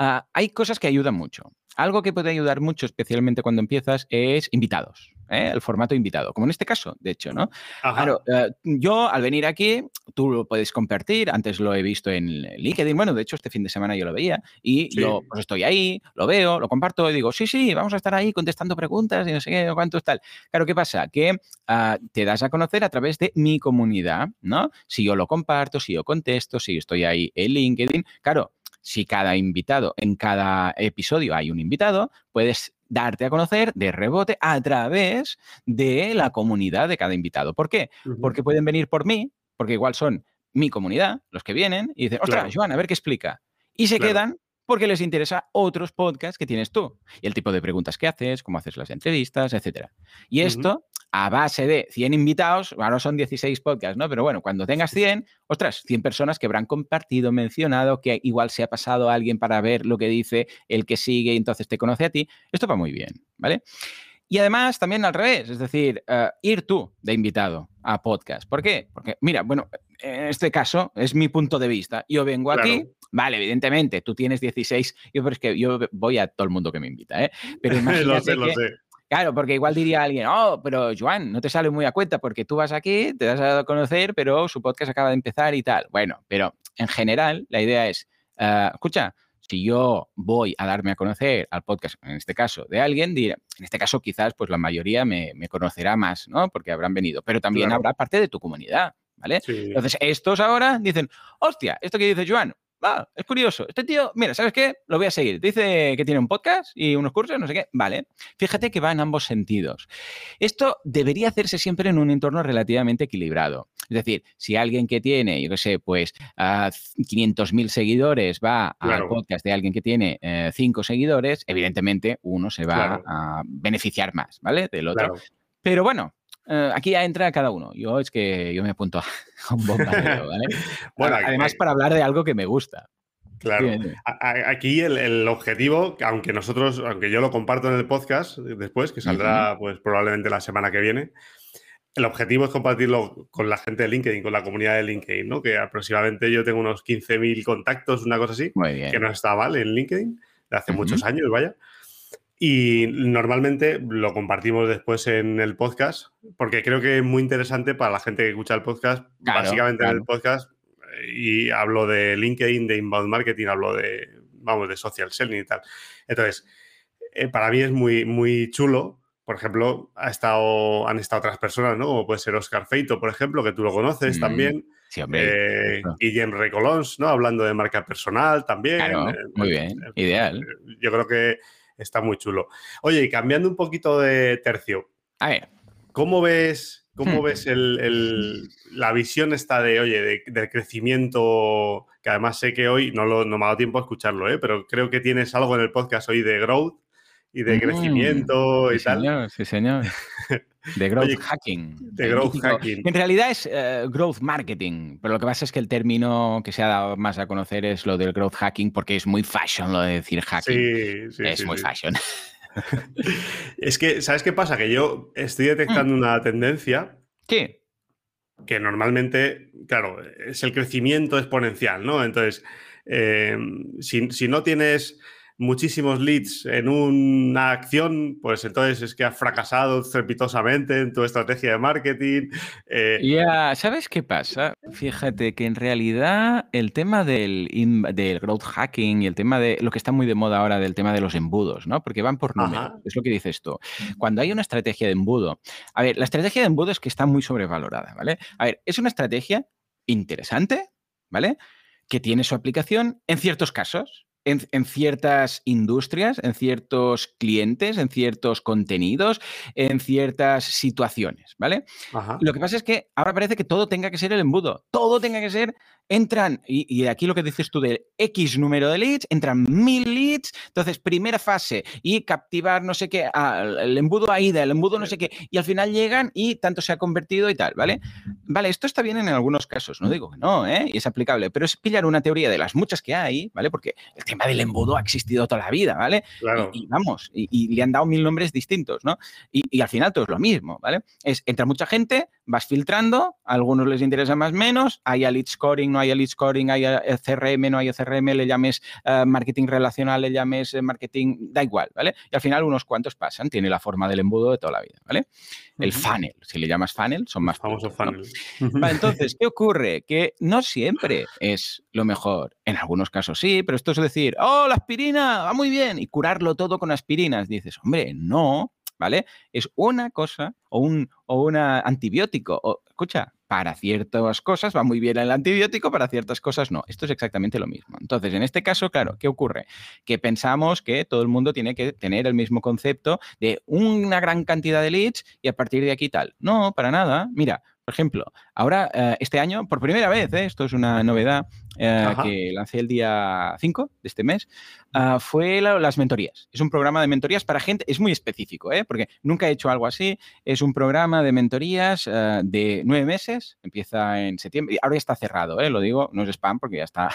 ah, hay cosas que ayudan mucho. Algo que puede ayudar mucho, especialmente cuando empiezas, es invitados. ¿eh? El formato invitado, como en este caso, de hecho, ¿no? Claro, eh, yo al venir aquí, tú lo puedes compartir. Antes lo he visto en LinkedIn. Bueno, de hecho, este fin de semana yo lo veía y yo pues estoy ahí, lo veo, lo comparto y digo, sí, sí, vamos a estar ahí contestando preguntas y no sé qué, cuánto tal. Claro, ¿qué pasa? Que ah, te das a conocer a través de mi comunidad, ¿no? Si yo lo comparto, si yo contesto, si estoy ahí en LinkedIn, claro, si cada invitado, en cada episodio hay un invitado, puedes darte a conocer de rebote a través de la comunidad de cada invitado. ¿Por qué? Porque pueden venir por mí, porque igual son mi comunidad, los que vienen, y dicen, ostras, Joan, a ver qué explica. Y se quedan porque les interesa otros podcasts que tienes tú y el tipo de preguntas que haces, cómo haces las entrevistas, etc. Y esto a base de 100 invitados, ahora son 16 podcasts, ¿no? Pero bueno, cuando tengas 100, ostras, 100 personas que habrán compartido, mencionado, que igual se ha pasado a alguien para ver lo que dice el que sigue y entonces te conoce a ti, esto va muy bien, ¿vale? Y además también al revés, es decir, eh, ir tú de invitado a podcast. ¿Por qué? Porque, mira, bueno, en este caso es mi punto de vista. Yo vengo aquí, vale, evidentemente, tú tienes 16, yo, pero es que yo voy a todo el mundo que me invita, ¿eh? Pero imagínate lo sé, lo sé Claro, porque igual diría alguien, oh, pero Joan, no te sale muy a cuenta porque tú vas aquí, te das a conocer, pero su podcast acaba de empezar y tal. Bueno, pero en general la idea es, ah, escucha, si yo voy a darme a conocer al podcast, en este caso, de alguien, dirá, en este caso quizás pues la mayoría me, conocerá más, ¿no? Porque habrán venido, pero también habrá parte de tu comunidad, ¿vale? Entonces, estos ahora dicen, hostia, esto que dice Joan, es curioso. Este tío, mira, ¿sabes qué? Lo voy a seguir. Dice que tiene un podcast y unos cursos, no sé qué. Vale. Fíjate que va en ambos sentidos. Esto debería hacerse siempre en un entorno relativamente equilibrado. Es decir, si alguien que tiene, yo qué sé, pues a 500.000 seguidores va al podcast de alguien que tiene 5 eh, seguidores, evidentemente uno se va a beneficiar más, ¿vale? Del otro. Pero bueno, eh, aquí ya entra cada uno. Yo es que yo me apunto a, un bombardeo, ¿vale? bueno, Además, para hablar de algo que me gusta. Claro. Aquí el, objetivo, aunque nosotros, aunque yo lo comparto en el podcast después, que saldrá pues probablemente la semana que viene, el objetivo es compartirlo con la gente de LinkedIn, con la comunidad de LinkedIn, ¿no? Que aproximadamente yo tengo unos 15.000 contactos, una cosa así, que no está mal en LinkedIn, de hace muchos años, vaya. Y normalmente lo compartimos después en el podcast, porque creo que es muy interesante para la gente que escucha el podcast. Básicamente en el podcast y hablo de LinkedIn, de inbound marketing, hablo de, vamos, de social selling y tal. Entonces, eh, para mí es muy, muy chulo. Por ejemplo, ha estado, han estado otras personas, ¿no? Como puede ser Oscar Feito, por ejemplo, que tú lo conoces mm, también. Sí, hombre. Eh, Guillem Recolons, ¿no? Hablando de marca personal también. Claro, muy bien, ideal. Yo creo que está muy chulo. Oye, y cambiando un poquito de tercio. A ver. ¿Cómo ves, cómo hmm. ves la visión esta de, oye, del crecimiento? Que además sé que hoy no, lo, no me ha dado tiempo a escucharlo, ¿eh? pero creo que tienes algo en el podcast hoy de growth y de mm, crecimiento y sí tal. Señor, sí, señor. De growth hacking. De growth hacking. En realidad es eh, growth marketing, pero lo que pasa es que el término que se ha dado más a conocer es lo del growth hacking porque es muy fashion lo de decir hacking. Sí, sí, es muy fashion. es que, ¿sabes qué pasa? Que yo estoy detectando mm. una tendencia. ¿Qué? Que normalmente, claro, es el crecimiento exponencial, ¿no? Entonces, eh, si, no tienes muchísimos leads en una acción, pues entonces es que has fracasado estrepitosamente en tu estrategia de marketing. Eh. Ya, ¿sabes qué pasa? Fíjate que en realidad el tema del, del growth hacking y el tema de lo que está muy de moda ahora del tema de los embudos, ¿no? Porque van por números, es lo que dices tú. Cuando hay una estrategia de embudo, a ver, la estrategia de embudo es que está muy sobrevalorada, ¿vale? A ver, es una estrategia interesante, ¿vale? Que tiene su aplicación en ciertos casos, en, ciertas industrias, en ciertos clientes, en ciertos contenidos, en ciertas situaciones, ¿vale? Lo que pasa es que ahora parece que todo tenga que ser el embudo, todo tenga que ser entran, y, aquí lo que dices tú del X número de leads, entran mil leads, entonces primera fase y captivar no sé qué, el embudo AIDA, el embudo no sé qué, y al final llegan y tanto se ha convertido y tal, ¿vale? Vale, esto está bien en algunos casos, no digo que no, ¿eh? Y es aplicable, pero es pillar una teoría de las muchas que hay, ¿vale? Porque el tema del embudo ha existido toda la vida, ¿vale? Y, vamos, y, le han dado mil nombres distintos, ¿no? Y, al final todo es lo mismo, ¿vale? Es, entra mucha gente, vas filtrando, a algunos les interesa más menos, hay a lead scoring, no hay lead scoring, hay CRM, no hay CRM, le llames eh, marketing relacional, le llames eh, marketing, da igual, ¿vale? Y al final unos cuantos pasan, tiene la forma del embudo de toda la vida, ¿vale? El funnel, si le llamas funnel, son más famosos funnel. entonces, ¿qué ocurre? Que no siempre es lo mejor. En algunos casos sí, pero esto es decir, oh, la aspirina, va muy bien, y curarlo todo con aspirinas. Dices, hombre, no, ¿vale? Es una cosa o un o una antibiótico. O, escucha, para ciertas cosas va muy bien el antibiótico, para ciertas cosas no. Esto es exactamente lo mismo. Entonces, en este caso, claro, ¿qué ocurre? Que pensamos que todo el mundo tiene que tener el mismo concepto de una gran cantidad de leads y a partir de aquí tal. No, para nada. Mira, por ejemplo, ahora, eh, este año, por primera vez, eh, esto es una novedad eh, que lancé el día 5 de este mes, ah, fue las mentorías. Es un programa de mentorías para gente, es muy específico, porque nunca he hecho algo así. Es un programa de mentorías de nueve meses, empieza en septiembre, ahora ya está cerrado, lo digo, no es spam porque ya está,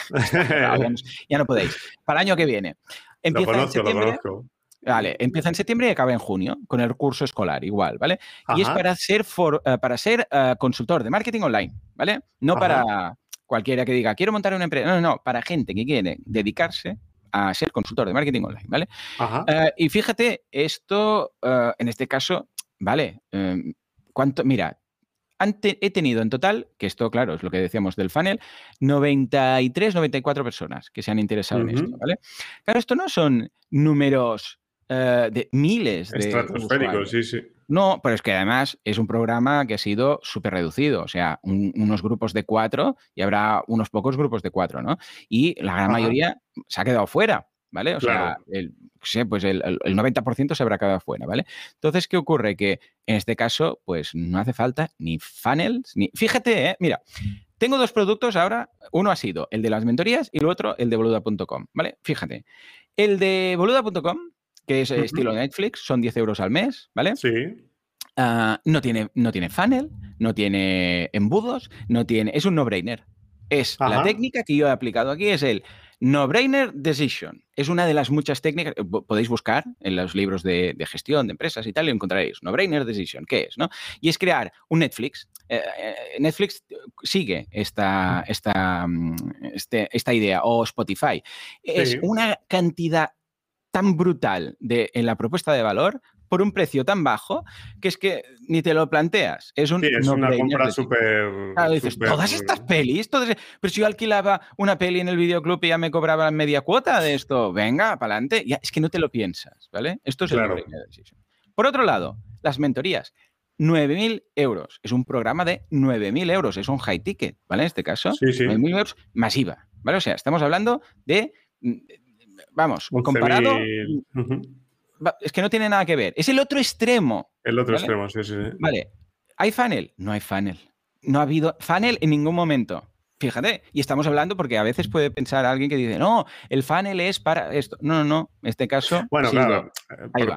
ya, no, podéis. Para el año que viene. Empieza lo conozco, lo conozco. Vale, empieza en septiembre y acaba en junio, con el curso escolar, igual, ¿vale? Y es para ser, eh, para ser eh, consultor de marketing online, ¿vale? No para cualquiera que diga, quiero montar una empresa. No, no, no, para gente que quiere dedicarse a ser consultor de marketing online, ¿vale? Eh, y fíjate, esto, en este caso, ¿vale? Em, ¿Cuánto? Mira, he tenido en total, que esto, claro, es lo que decíamos del funnel, 93, 94 personas que se han interesado en esto, ¿vale? Claro, esto no son números eh, de miles de. Estratosféricos, sí, sí. No, pero es que además es un programa que ha sido súper reducido, o sea, unos grupos de cuatro y habrá unos pocos grupos de cuatro, ¿no? Y la gran mayoría se ha quedado fuera, ¿vale? O sea, el, pues el, 90% se habrá quedado fuera, ¿vale? Entonces, ¿qué ocurre? Que en este caso, pues no hace falta ni funnels, ni... Fíjate, ¿eh? mira, tengo dos productos ahora, uno ha sido el de las mentorías y el otro el de boluda.com, ¿vale? Fíjate, el de boluda.com que es estilo Netflix, son 10 euros al mes, ¿vale? Sí. Ah, no, tiene, no tiene funnel, no tiene embudos, no tiene. Es un no-brainer. Es la técnica que yo he aplicado aquí, es el no-brainer decision. Es una de las muchas técnicas, podéis buscar en los libros de, gestión de empresas y tal, y encontraréis no-brainer decision, ¿qué es? ¿no? Y es crear un Netflix. Eh, eh, Netflix sigue esta, esta, mm, este, esta idea, o Spotify. Es una cantidad tan brutal de, en la propuesta de valor por un precio tan bajo que es que ni te lo planteas. Es, un sí, es una compra súper. Claro, dices, todas estas pelis, todas... pero si yo alquilaba una peli en el videoclub y ya me cobraba media cuota de esto, venga, para adelante. Es que no te lo piensas, ¿vale? Esto es el claro. Por otro lado, las mentorías. 9.000 euros. Es un programa de 9.000 euros. Es un high ticket, ¿vale? En este caso, sí, sí. 9.000 euros masiva, ¿vale? O sea, estamos hablando de, mm, vamos, comparado... Es que no tiene nada que ver. Es el otro extremo. El otro extremo, sí, sí. Vale. ¿Hay funnel? No hay funnel. No ha habido funnel en ningún momento. Fíjate, y estamos hablando porque a veces puede pensar alguien que dice, no, el funnel es para esto. No, no, no, en este caso. Bueno, claro,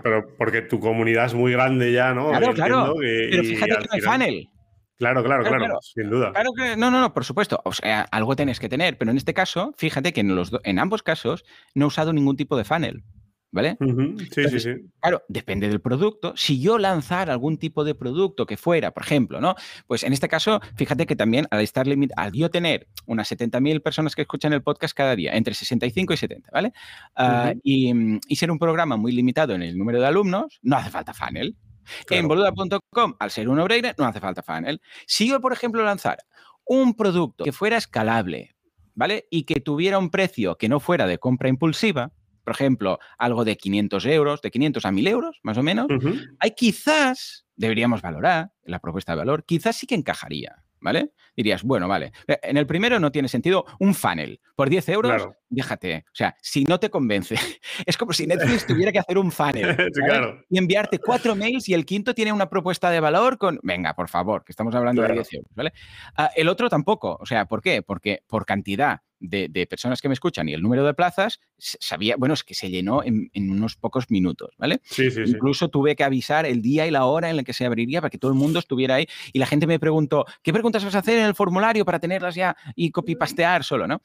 pero porque tu comunidad es muy grande ya, ¿no? Claro, claro. pero fíjate que no hay funnel. Claro, claro, claro, sin duda. Claro que, no, no, no, por supuesto. O sea, algo tienes que tener, pero en este caso, fíjate que en, los en ambos casos no he usado ningún tipo de funnel. ¿Vale? Sí, sí, sí. Claro, depende del producto. Si yo lanzara algún tipo de producto que fuera, por ejemplo, ¿no? Pues en este caso, fíjate que también al estar limit, al yo tener unas 70.000 personas que escuchan el podcast cada día, entre 65 y 70, ¿vale? Ah, y, ser un programa muy limitado en el número de alumnos, no hace falta funnel. En boluda.com, al ser un no no hace falta funnel. Si yo, por ejemplo, lanzara un producto que fuera escalable, ¿vale? Y que tuviera un precio que no fuera de compra impulsiva, por ejemplo, algo de 500 euros, de 500 a 1000 euros, más o menos, hay quizás, deberíamos valorar la propuesta de valor, quizás sí que encajaría. ¿Vale? Dirías, bueno, vale. Eh, en el primero no tiene sentido un funnel. Por 10 euros, déjate. O sea, si no te convence, es como si Netflix tuviera que hacer un funnel y enviarte cuatro mails y el quinto tiene una propuesta de valor con, venga, por favor, que estamos hablando de 10 euros, ¿vale? Ah, el otro tampoco. O sea, ¿por qué? Porque por cantidad de, personas que me escuchan y el número de plazas, sabía, bueno, es que se llenó en, unos pocos minutos, ¿vale? Sí, sí, Incluso tuve que avisar el día y la hora en la que se abriría para que todo el mundo estuviera ahí. Y la gente me preguntó, ¿qué preguntas vas a hacer en el formulario para tenerlas ya y copy-pastear solo, ¿no?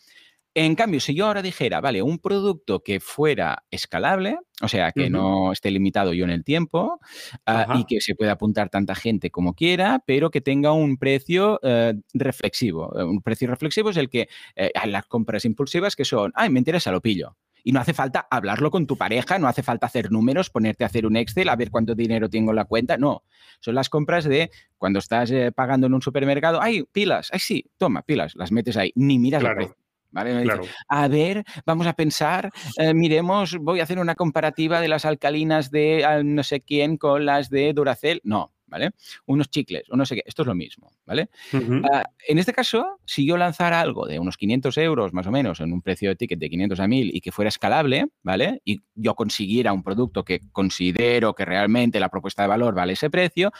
En cambio, si yo ahora dijera, vale, un producto que fuera escalable, o sea, que no esté limitado yo en el tiempo ah, y que se pueda apuntar tanta gente como quiera, pero que tenga un precio eh, reflexivo. Eh, un precio reflexivo es el que eh, las compras impulsivas que son, ay, me interesa, lo pillo. Y no hace falta hablarlo con tu pareja, no hace falta hacer números, ponerte a hacer un Excel, a ver cuánto dinero tengo en la cuenta. No, son las compras de cuando estás pagando en un supermercado, ay, pilas, ay, sí, toma, pilas, las metes ahí, ni miras el precio. A ver, vamos a pensar, eh, miremos, voy a hacer una comparativa de las alcalinas de no sé quién con las de Duracell. No, ¿vale? Unos chicles, o no sé qué, esto es lo mismo, ¿vale? Ah, en este caso, si yo lanzara algo de unos 500 euros más o menos en un precio de ticket de 500 a 1000 y que fuera escalable, ¿vale? Y yo consiguiera un producto que considero que realmente la propuesta de valor vale ese precio,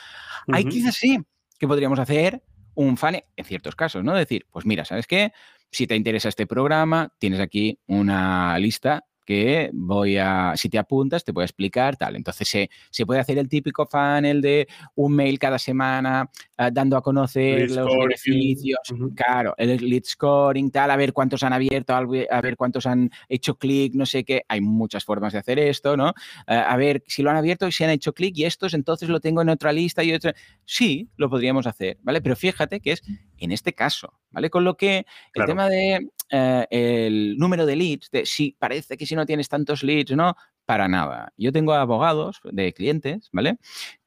ahí quizás sí que podríamos hacer un fan en ciertos casos, ¿no? Decir, pues mira, ¿sabes qué? Si te interesa este programa, tienes aquí una lista que voy a, si te apuntas, te voy a explicar tal. Entonces se, se puede hacer el típico funnel de un mail cada semana ah, dando a conocer los beneficios, claro, el lead scoring, tal, a ver cuántos han abierto, a ver cuántos han hecho clic, no sé qué. Hay muchas formas de hacer esto, ¿no? Ah, a ver si lo han abierto y si han hecho clic y estos, entonces lo tengo en otra lista y otra. Sí, lo podríamos hacer, ¿vale? Pero fíjate que es en este caso, ¿vale? Con lo que el tema de eh, el número de leads, de si parece que si no tienes tantos leads, ¿no? Para nada. Yo tengo abogados de clientes, ¿vale?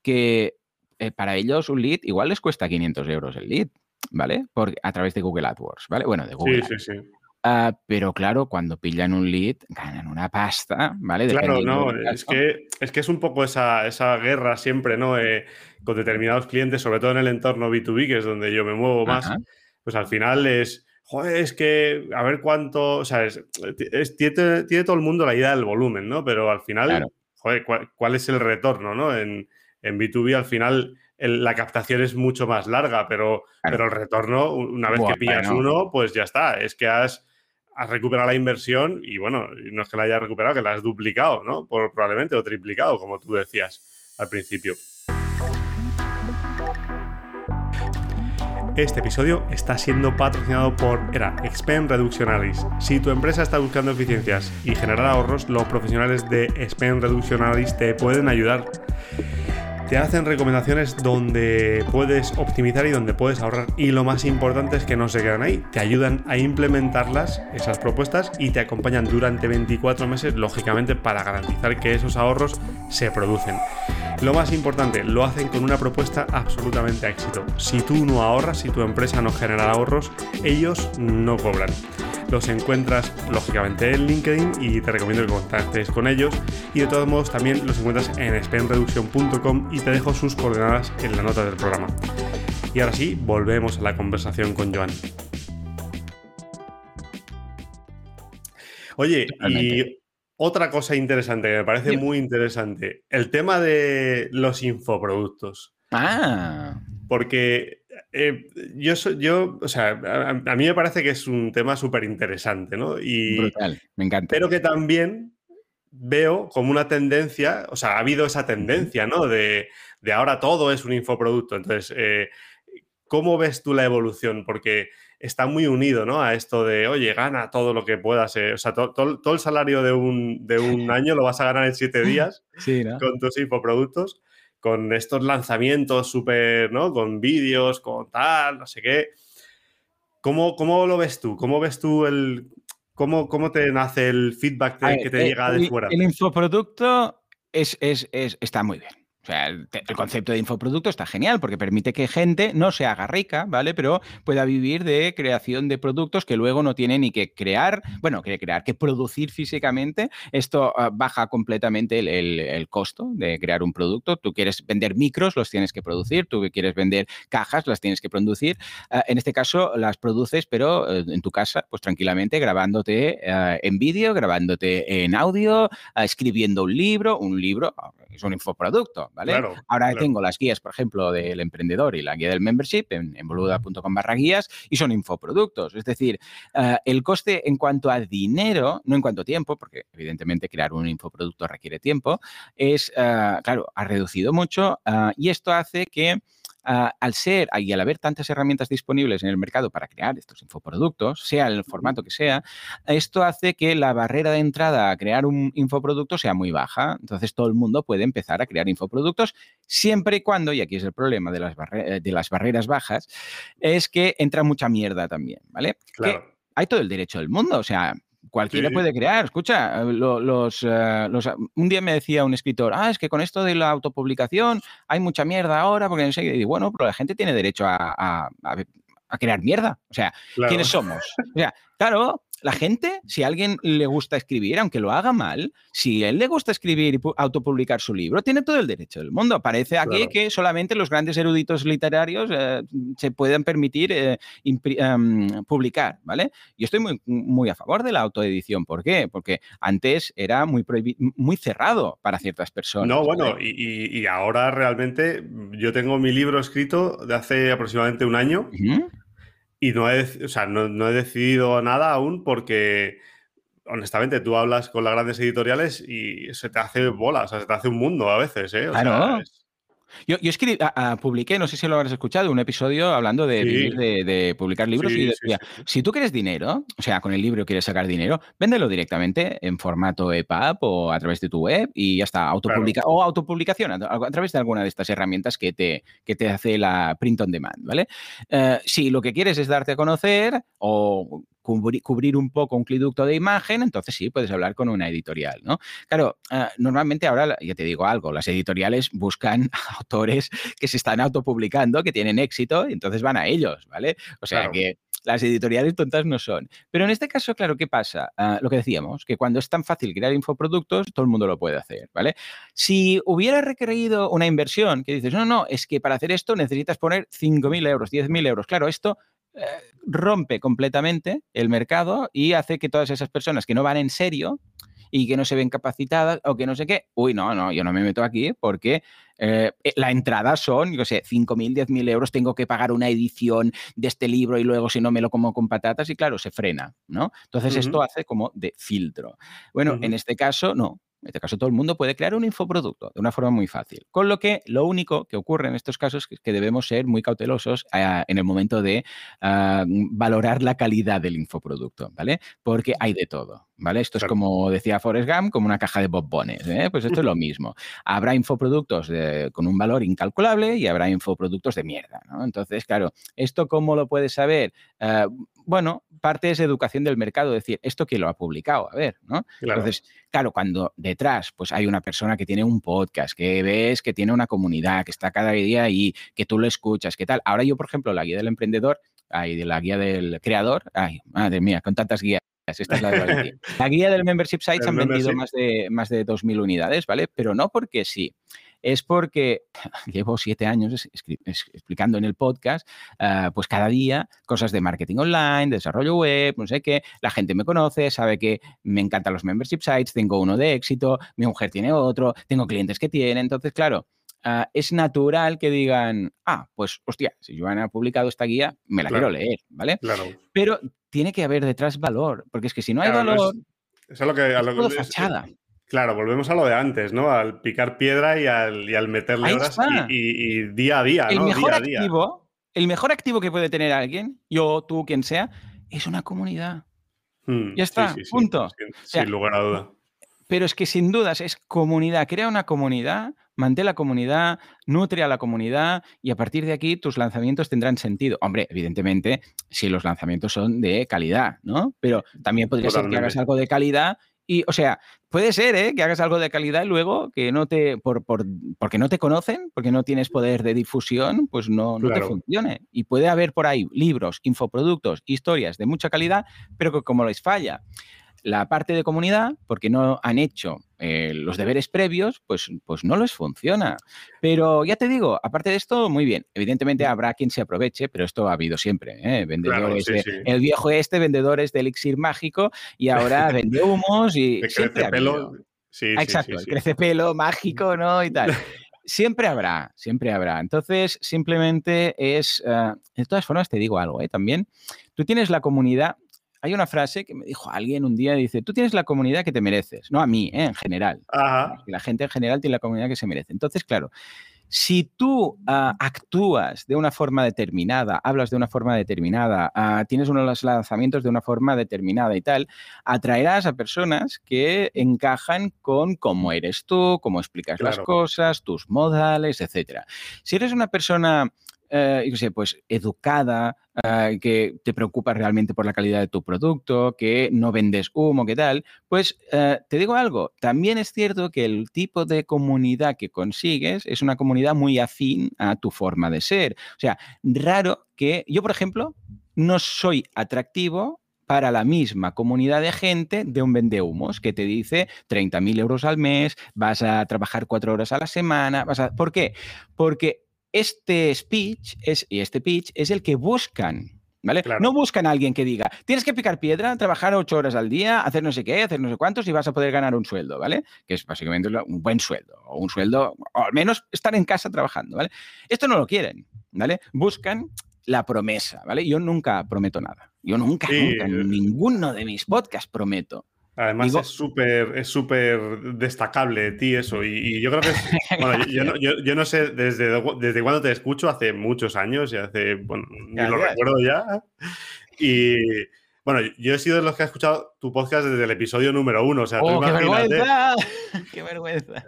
Que eh, para ellos un lead igual les cuesta 500 euros el lead, ¿vale? Por, a través de Google AdWords, ¿vale? Bueno, de Google. Sí, sí, sí. Ah, pero claro, cuando pillan un lead, ganan una pasta, ¿vale? Claro, no, es que, es que es un poco esa, esa guerra siempre, ¿no? Eh, con determinados clientes, sobre todo en el entorno B2B, que es donde yo me muevo más, pues al final es, joder, es que a ver cuánto, o sea, es, tiene, todo el mundo la idea del volumen, ¿no? Pero al final, joder, ¿cuál, es el retorno, ¿no? En, en B2B al final la captación es mucho más larga, pero, pero el retorno, una vez que pillas uno, pues ya está, es que has has recuperado la inversión y bueno, no es que la hayas recuperado, que la has duplicado, ¿no? Por, probablemente o triplicado, como tú decías al principio. Este episodio está siendo patrocinado por ERA, Expend Reductionalis. Si tu empresa está buscando eficiencias y generar ahorros, los profesionales de Expend Reductionalis te pueden ayudar. Te hacen recomendaciones donde puedes optimizar y donde puedes ahorrar. Y lo más importante es que no se quedan ahí. Te ayudan a implementarlas, esas propuestas, y te acompañan durante 24 meses, lógicamente, para garantizar que esos ahorros se producen. Lo más importante, lo hacen con una propuesta absolutamente a éxito. Si tú no ahorras, si tu empresa no genera ahorros, ellos no cobran. Los encuentras lógicamente en LinkedIn y te recomiendo que contactes con ellos. Y de todos modos también los encuentras en spendreduction.com y te dejo sus coordenadas en la nota del programa. Y ahora sí, volvemos a la conversación con Joan. Oye, y otra cosa interesante, que me parece muy interesante, el tema de los infoproductos. Ah. Porque eh, yo, yo, o sea, a, mí me parece que es un tema súper interesante, ¿no? Y, Brutal, me encanta. Pero que también veo como una tendencia, o sea, ha habido esa tendencia, ¿no? De, ahora todo es un infoproducto. Entonces, eh, ¿cómo ves tú la evolución? Porque está muy unido, ¿no? A esto de, oye, gana todo lo que puedas. o sea, todo el salario de un, de un, año lo vas a ganar en siete días con tus infoproductos con estos lanzamientos súper, ¿no? Con vídeos, con tal, no sé qué. ¿Cómo, ¿Cómo, lo ves tú? ¿Cómo ves tú el... ¿Cómo, cómo te nace el feedback que te llega de fuera? El infoproducto es, es, está muy bien. O sea, el, concepto de infoproducto está genial porque permite que gente no se haga rica, ¿vale? Pero pueda vivir de creación de productos que luego no tiene ni que crear, bueno, que crear, que producir físicamente. Esto ah, baja completamente el, costo de crear un producto. Tú quieres vender micros, los tienes que producir. Tú quieres vender cajas, las tienes que producir. Ah, en este caso, las produces, pero eh, en tu casa, pues tranquilamente, grabándote ah, en vídeo, grabándote en audio, escribiendo un libro. Un libro es un infoproducto. Ahora tengo las guías, por ejemplo, del emprendedor y la guía del membership en, boluda.com barra guías y son infoproductos. Es decir, eh, el coste en cuanto a dinero, no en cuanto a tiempo, porque evidentemente crear un infoproducto requiere tiempo, es, eh, claro, ha reducido mucho eh, y esto hace que Al ser y al haber tantas herramientas disponibles en el mercado para crear estos infoproductos, sea el formato que sea, esto hace que la barrera de entrada a crear un infoproducto sea muy baja. Entonces todo el mundo puede empezar a crear infoproductos siempre y cuando, y aquí es el problema de las, de las barreras bajas, es que entra mucha mierda también, ¿vale? Claro. hay todo el derecho del mundo, o sea, Cualquiera puede crear. Escucha, los, eh, los, un día me decía un escritor, ah, es que con esto de la autopublicación hay mucha mierda ahora, porque sé, y bueno, pero la gente tiene derecho a, a, crear mierda. O sea, ¿quiénes somos? O sea, claro, la gente, si a alguien le gusta escribir, aunque lo haga mal, si a él le gusta escribir y autopublicar su libro, tiene todo el derecho del mundo. Parece aquí que solamente los grandes eruditos literarios eh, se pueden permitir eh, em, publicar, ¿vale? Yo estoy muy, muy a favor de la autoedición. ¿Por qué? Porque antes era muy, muy cerrado para ciertas personas. No, bueno, y, ahora realmente yo tengo mi libro escrito de hace aproximadamente un año. Y no he, o sea, no, he decidido nada aún porque, honestamente, tú hablas con las grandes editoriales y se te hace bola, o sea, se te hace un mundo a veces, ¿eh? claro. Yo, yo escribí, publiqué, no sé si lo habrás escuchado, un episodio hablando de, de, publicar libros y decía, si tú quieres dinero, o sea, con el libro quieres sacar dinero, véndelo directamente en formato EPUB o a través de tu web y ya está, autopublica o autopublicación a, través de alguna de estas herramientas que te, que te hace la print on demand, ¿vale? Eh, si lo que quieres es darte a conocer o cubrir, un poco un cliducto de imagen, entonces sí, puedes hablar con una editorial, ¿no? Claro, ah, normalmente ahora, ya te digo algo, las editoriales buscan autores que se están autopublicando, que tienen éxito, y entonces van a ellos, ¿vale? O sea que las editoriales tontas no son. Pero en este caso, claro, ¿qué pasa? Ah, lo que decíamos, que cuando es tan fácil crear infoproductos, todo el mundo lo puede hacer, ¿vale? Si hubiera requerido una inversión, que dices, no, no, es que para hacer esto necesitas poner 5.000 euros, 10.000 euros, claro, esto rompe completamente el mercado y hace que todas esas personas que no van en serio y que no se ven capacitadas o que no sé qué, uy, no, no, yo no me meto aquí porque eh, la entrada son, yo sé, 5.000, 10.000 euros, tengo que pagar una edición de este libro y luego si no me lo como con patatas y claro, se frena, ¿no? Entonces esto hace como de filtro. Bueno, en este caso, no, en este caso todo el mundo puede crear un infoproducto de una forma muy fácil. Con lo que lo único que ocurre en estos casos es que debemos ser muy cautelosos ah, en el momento de ah, valorar la calidad del infoproducto, ¿vale? Porque hay de todo, ¿vale? Esto es como decía Forrest Gump, como una caja de bombones, ¿eh? Pues esto es lo mismo. Habrá infoproductos con un valor incalculable y habrá infoproductos de mierda, ¿no? Entonces, claro, ¿esto cómo lo puedes saber? Ah, bueno, parte es educación del mercado, decir, ¿esto quién lo ha publicado? A ver, ¿no? Entonces, claro, cuando detrás pues hay una persona que tiene un podcast, que ves que tiene una comunidad, que está cada día ahí, que tú lo escuchas, ¿qué tal? Ahora yo, por ejemplo, la guía del emprendedor, ay, de la guía del creador, ay, madre mía, con tantas guías. Esta es la, de la guía del membership sites han vendido más de, más de 2.000 unidades, ¿vale? Pero no porque sí es porque llevo siete años explicando en el podcast, ah, pues cada día cosas de marketing online, desarrollo web, no sé qué, la gente me conoce, sabe que me encantan los membership sites, tengo uno de éxito, mi mujer tiene otro, tengo clientes que tienen, entonces, claro, ah, es natural que digan, ah, pues hostia, si Joana ha publicado esta guía, me la quiero leer, ¿vale? Claro. Pero tiene que haber detrás valor, porque es que si no hay valor... es, lo que, fachada. Claro, volvemos a lo de antes, ¿no? Al picar piedra y al, meterle horas y, día a día, el ¿no? Mejor activo, El mejor activo que puede tener alguien, yo, tú, quien sea, es una comunidad. Hmm, ya está, punto. sin, lugar a duda. Pero es que sin dudas es comunidad. Crea una comunidad, mantén la comunidad, nutre a la comunidad y a partir de aquí tus lanzamientos tendrán sentido. Hombre, evidentemente, si los lanzamientos son de calidad, ¿no? Pero también podría ser que hagas algo de calidad y, o sea, puede ser ¿eh? que hagas algo de calidad y luego que no te, por, por, porque no te conocen, porque no tienes poder de difusión, pues no, no te funcione. Y puede haber por ahí libros, infoproductos, historias de mucha calidad, pero que como les falla la parte de comunidad, porque no han hecho eh, los deberes previos, pues, pues no les funciona. Pero ya te digo, aparte de esto, muy bien. Evidentemente habrá quien se aproveche, pero esto ha habido siempre. ¿eh? Vendedores El viejo este, vendedores de elixir mágico, y ahora vende humos y. crece pelo. Sí, Exacto, el crece pelo mágico, ¿no? Y tal. siempre habrá, siempre habrá. Entonces, simplemente es. Eh, de todas formas, te digo algo, ¿eh? También. Tú tienes la comunidad hay una frase que me dijo alguien un día, dice, tú tienes la comunidad que te mereces, no a mí, ¿eh? en general. La gente en general tiene la comunidad que se merece. Entonces, claro, si tú ah, actúas de una forma determinada, hablas de una forma determinada, ah, tienes unos lanzamientos de una forma determinada y tal, atraerás a personas que encajan con cómo eres tú, cómo explicas las cosas, tus modales, etc. Si eres una persona eh, sé, pues educada, eh, que te preocupa realmente por la calidad de tu producto, que no vendes humo, ¿qué tal? Pues eh, te digo algo, también es cierto que el tipo de comunidad que consigues es una comunidad muy afín a tu forma de ser. O sea, raro que yo, por ejemplo, no soy atractivo para la misma comunidad de gente de un vendehumos que te dice 30.000 euros al mes, vas a trabajar cuatro horas a la semana, vas a... ¿Por qué? Porque este speech es, y este pitch es el que buscan. ¿Vale? No buscan a alguien que diga, tienes que picar piedra, trabajar ocho horas al día, hacer no sé qué, hacer no sé cuántos y vas a poder ganar un sueldo, ¿vale? Que es básicamente un buen sueldo, o un sueldo, o al menos estar en casa trabajando, ¿vale? Esto no lo quieren, ¿vale? Buscan la promesa, ¿vale? Yo nunca prometo nada. Yo nunca, nunca, en ninguno de mis podcasts prometo. Además es súper es súper destacable de ti eso. Y, yo creo que bueno, yo, no, yo, no, sé desde, desde cuándo te escucho, hace muchos años, y hace, bueno, ni lo recuerdo ya. Y bueno, yo he sido de los que ha escuchado tu podcast desde el episodio número uno. O sea, oh, ¡Qué vergüenza! ¡Qué vergüenza!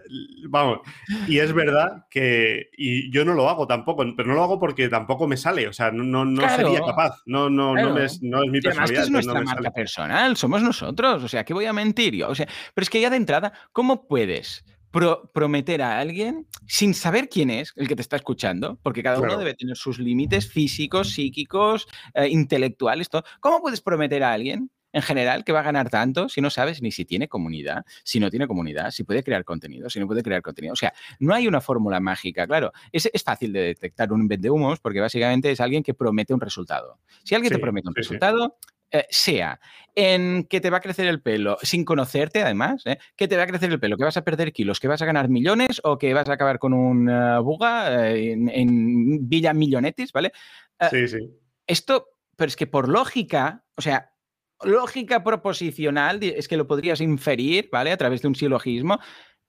Vamos, y es verdad que. Y yo no lo hago tampoco, pero no lo hago porque tampoco me sale. O sea, no, no, sería capaz. No, no, no, es, no es mi personalidad. Además, que es nuestra marca personal, somos nosotros. O sea, ¿qué voy a mentir yo? O sea, pero es que ya de entrada, ¿cómo puedes? Prometer a alguien sin saber quién es el que te está escuchando, porque cada uno debe tener sus límites físicos, psíquicos, eh, intelectuales, todo. ¿Cómo puedes prometer a alguien en general que va a ganar tanto si no sabes ni si tiene comunidad, si no tiene comunidad, si puede crear contenido, si no puede crear contenido? O sea, no hay una fórmula mágica, claro. Es, es fácil de detectar un vendehumos porque básicamente es alguien que promete un resultado. Si alguien te promete un resultado, eh, sea en que te va a crecer el pelo sin conocerte, además, ¿eh? que te va a crecer el pelo, que vas a perder kilos, que vas a ganar millones o que vas a acabar con un eh, buga en, Villa Millonetis, ¿vale? sí, sí. Esto, pero es que por lógica, o sea, lógica proposicional, es que lo podrías inferir, ¿vale? A través de un silogismo.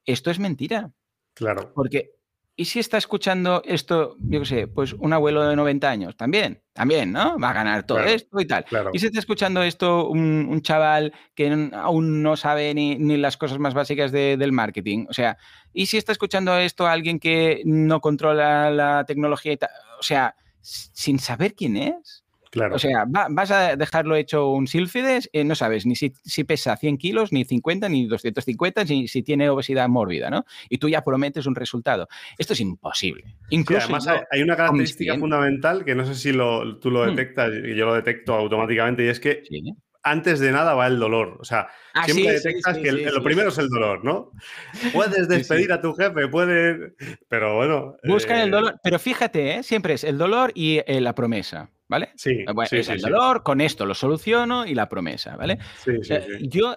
Esto es mentira. Claro. Porque ¿Y si está escuchando esto, yo qué sé, pues un abuelo de 90 años? También, también, ¿no? Va a ganar todo esto y tal. ¿Y si está escuchando esto un, chaval que aún no sabe ni, las cosas más básicas del marketing? O sea, ¿y si está escuchando esto alguien que no controla la tecnología y tal? O sea, sin saber quién es. O sea, vas a dejarlo hecho un sílfides, eh, no sabes ni si, pesa 100 kilos, ni 50, ni 250, ni si tiene obesidad mórbida, ¿no? Y tú ya prometes un resultado. Esto es imposible. Incluso además, hay, una característica fundamental que no sé si tú lo hmm. detectas, y yo lo detecto automáticamente, y es que antes de nada va el dolor. O sea, ah, siempre detectas que lo primero es el dolor, ¿no? Puedes despedir a tu jefe, puedes. Pero bueno. Busca el eh, dolor. Pero fíjate, ¿eh? siempre es el dolor y eh, la promesa. ¿Vale? Sí, es el dolor, con esto lo soluciono y la promesa, ¿vale? yo,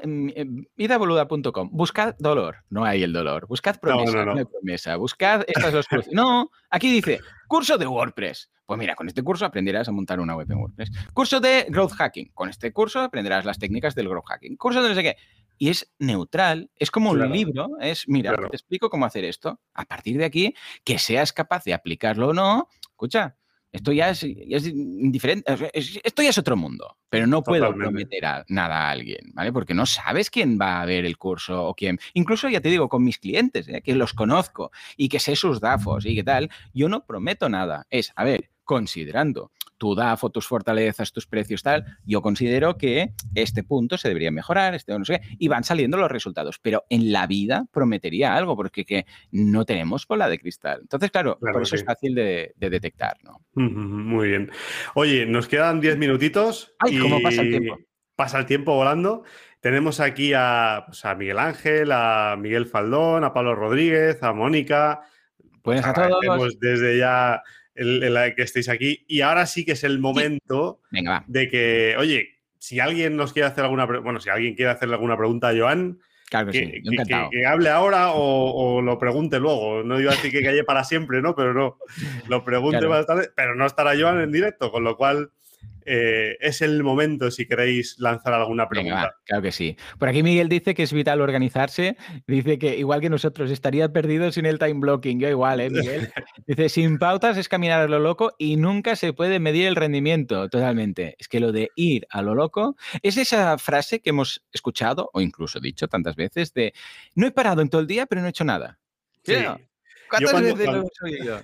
idaboluda.com, buscad dolor, no hay el dolor, buscad promesa, no, hay promesa, buscad estas dos. No, aquí dice, curso de WordPress. Pues mira, con este curso aprenderás a montar una web en WordPress. Curso de growth hacking. Con este curso aprenderás las técnicas del growth hacking. Curso de no sé qué. Y es neutral, es como un libro, es, mira, te explico cómo hacer esto. A partir de aquí, que seas capaz de aplicarlo o no, escucha, esto ya es, indiferente. Esto ya es otro mundo. Pero no puedo prometer nada a alguien, ¿vale? Porque no sabes quién va a ver el curso o quién. Incluso ya te digo, con mis clientes, ¿eh? que los conozco y que sé sus DAFOs y qué tal, yo no prometo nada. Es, a ver, considerando tu DAFO, tus fortalezas, tus precios, tal, yo considero que este punto se debería mejorar, este no sé qué, y van saliendo los resultados. Pero en la vida prometería algo, porque que no tenemos bola de cristal. Entonces, claro, por eso es fácil de, detectar, ¿no? Muy bien. Oye, nos quedan 10 minutitos. Ay, ¿cómo pasa el tiempo? Pasa el tiempo volando. Tenemos aquí a, pues, a Miguel Ángel, a Miguel Faldón, a Pablo Rodríguez, a Mónica. Buenas a todos. Desde ya el, el, que estéis aquí. Y ahora sí que es el momento de que, oye, si alguien nos quiere hacer alguna bueno, si alguien quiere hacerle alguna pregunta a Joan, que, que, hable ahora o, lo pregunte luego. No iba a decir que calle para siempre, ¿no? Pero no, lo pregunte más tarde, pero no estará Joan en directo, con lo cual eh, es el momento si queréis lanzar alguna pregunta. claro que sí. Por aquí Miguel dice que es vital organizarse. Dice que igual que nosotros estaría perdido sin el time blocking. Yo igual, ¿eh, Miguel? Dice, sin pautas es caminar a lo loco y nunca se puede medir el rendimiento. Totalmente. Es que lo de ir a lo loco es esa frase que hemos escuchado o incluso dicho tantas veces de no he parado en todo el día, pero no he hecho nada. Sí. ¿Cuántas veces lo he oído?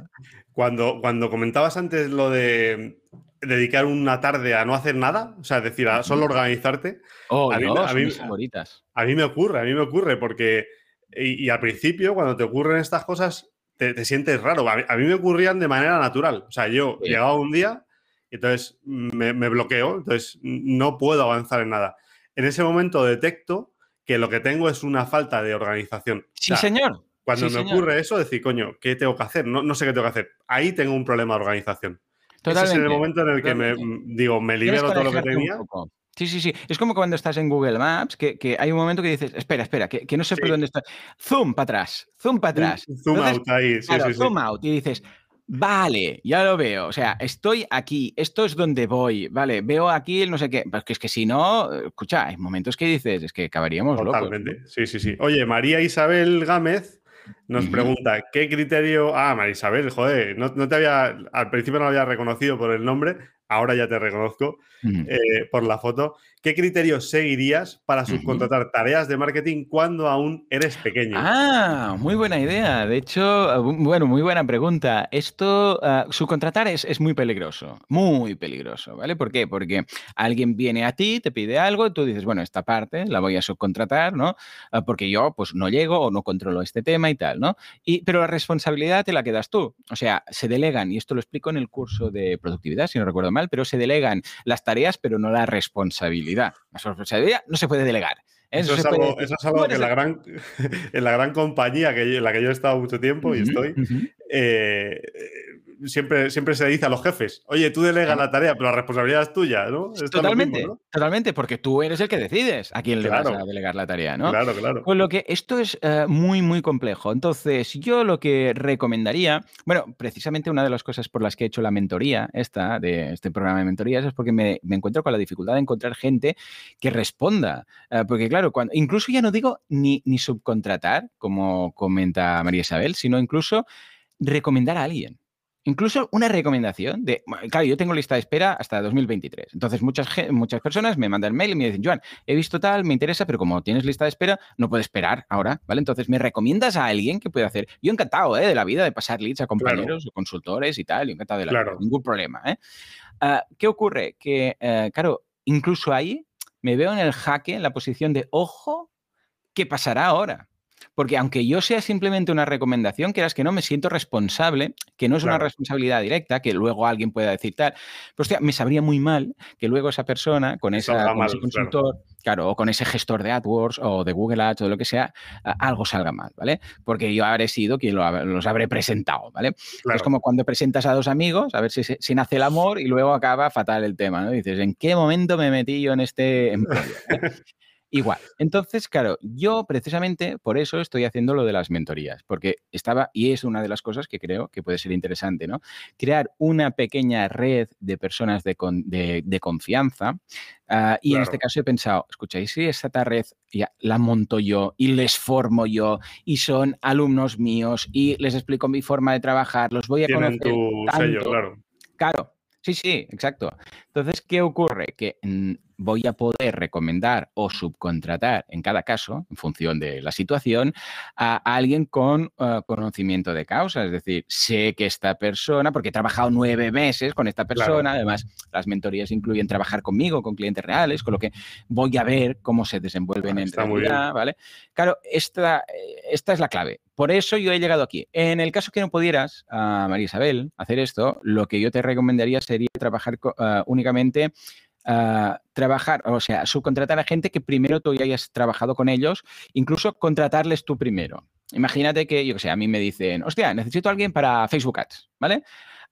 Cuando, cuando comentabas antes lo de dedicar una tarde a no hacer nada, o sea, es decir, a solo organizarte. Oh, a mí, a, mí, a mí me ocurre, a mí me ocurre, porque. Y, al principio, cuando te ocurren estas cosas, te, sientes raro. A mí, me ocurrían de manera natural. O sea, yo llegaba un día y entonces me, bloqueo, entonces no puedo avanzar en nada. En ese momento detecto que lo que tengo es una falta de organización. Sí, señor. Cuando me ocurre eso, decir, coño, ¿qué tengo que hacer? No, no sé qué tengo que hacer. Ahí tengo un problema de organización. Ese es el momento en el que me, digo, me libero todo lo que tenía. Sí, sí, sí. Es como cuando estás en Google Maps, que, hay un momento que dices, espera, espera, que, no sé por dónde está. Zoom para atrás, zoom para atrás. Zoom out ahí, sí, sí, Zoom out y dices, vale, ya lo veo. O sea, estoy aquí, esto es donde voy, vale, veo aquí el no sé qué. Porque es que si no, escucha, hay momentos que dices, es que acabaríamos Totalmente, sí, sí, sí. Oye, María Isabel Gámez nos pregunta, ¿qué criterio... Ah, Marisabel, joder, no, te había... Al principio no lo había reconocido por el nombre, ahora ya te reconozco eh, por la foto. ¿Qué criterios seguirías para subcontratar tareas de marketing cuando aún eres pequeño? Ah, muy buena idea. De hecho, ah, bueno, muy buena pregunta. Esto, uh, subcontratar es, es, muy peligroso, muy peligroso, ¿vale? ¿Por qué? Porque alguien viene a ti, te pide algo, tú dices, bueno, esta parte la voy a subcontratar, ¿no? Ah, porque yo, pues, no llego o no controlo este tema y tal, ¿no? Y, pero la responsabilidad te la quedas tú. O sea, se delegan, y esto lo explico en el curso de productividad, si no recuerdo mal, pero se delegan las tareas, pero no la responsabilidad. La responsabilidad no se puede delegar. Eso, es algo, que en la, gran, en la gran compañía que en la que yo he estado mucho tiempo y estoy, eh, siempre, siempre se dice a los jefes, oye, tú delegas la tarea, pero la responsabilidad es tuya, ¿no? totalmente, totalmente, porque tú eres el que decides a quién le vas a delegar la tarea, ¿no? Claro, claro. Con lo que esto es eh, muy, muy complejo. Entonces, yo lo que recomendaría, bueno, precisamente una de las cosas por las que he hecho la mentoría, esta, de este programa de mentorías, es porque me, encuentro con la dificultad de encontrar gente que responda. Eh, porque, claro, cuando, incluso ya no digo ni, ni subcontratar, como comenta María Isabel, sino incluso recomendar a alguien. Incluso una recomendación de, claro, yo tengo lista de espera hasta 2023. Entonces, muchas, muchas personas me mandan mail y me dicen, Joan, he visto tal, me interesa, pero como tienes lista de espera, no puedo esperar ahora, ¿vale? Entonces, ¿me recomiendas a alguien que pueda hacer? Yo encantado, ¿eh? De la vida, de pasar leads a compañeros o consultores y tal, yo encantado de la vida, ningún problema, ¿eh? Ah, ¿Qué ocurre? Que, eh, claro, incluso ahí me veo en el jaque, en la posición de, ojo, ¿qué pasará ahora? Porque aunque yo sea simplemente una recomendación, quieras que no, me siento responsable, que no es una responsabilidad directa, que luego alguien pueda decir tal. Pero hostia, me sabría muy mal que luego esa persona, con, esa, ese consultor, claro. o con ese gestor de AdWords o de Google Ads o de lo que sea, algo salga mal, ¿vale? Porque yo habré sido quien los habré presentado, ¿vale? Es como cuando presentas a dos amigos, a ver si, si, nace el amor y luego acaba fatal el tema, ¿no? Dices, ¿en qué momento me metí yo en este empleo? Igual. Entonces, claro, yo precisamente por eso estoy haciendo lo de las mentorías, porque estaba, y es una de las cosas que creo que puede ser interesante, ¿no? Crear una pequeña red de personas de, de, confianza. Ah, y en este caso he pensado, escucháis, si esta red ya la monto yo y les formo yo y son alumnos míos y les explico mi forma de trabajar, los voy a conocer. Tu sello, claro. Claro, Sí, sí, exacto. Entonces, ¿qué ocurre? Que mm, voy a poder recomendar o subcontratar, en cada caso, en función de la situación, a alguien con eh, conocimiento de causa. Es decir, sé que esta persona, porque he trabajado nueve meses con esta persona, además las mentorías incluyen trabajar conmigo, con clientes reales, con lo que voy a ver cómo se desenvuelven en realidad, ¿vale? Claro, esta, eh, esta es la clave. Por eso yo he llegado aquí. En el caso que no pudieras, a María Isabel, hacer esto, lo que yo te recomendaría sería trabajar eh, únicamente trabajar, o sea, subcontratar a gente que primero tú ya hayas trabajado con ellos, incluso contratarles tú primero. Imagínate que, yo que sé, a mí me dicen, hostia, necesito a alguien para Facebook Ads, ¿vale?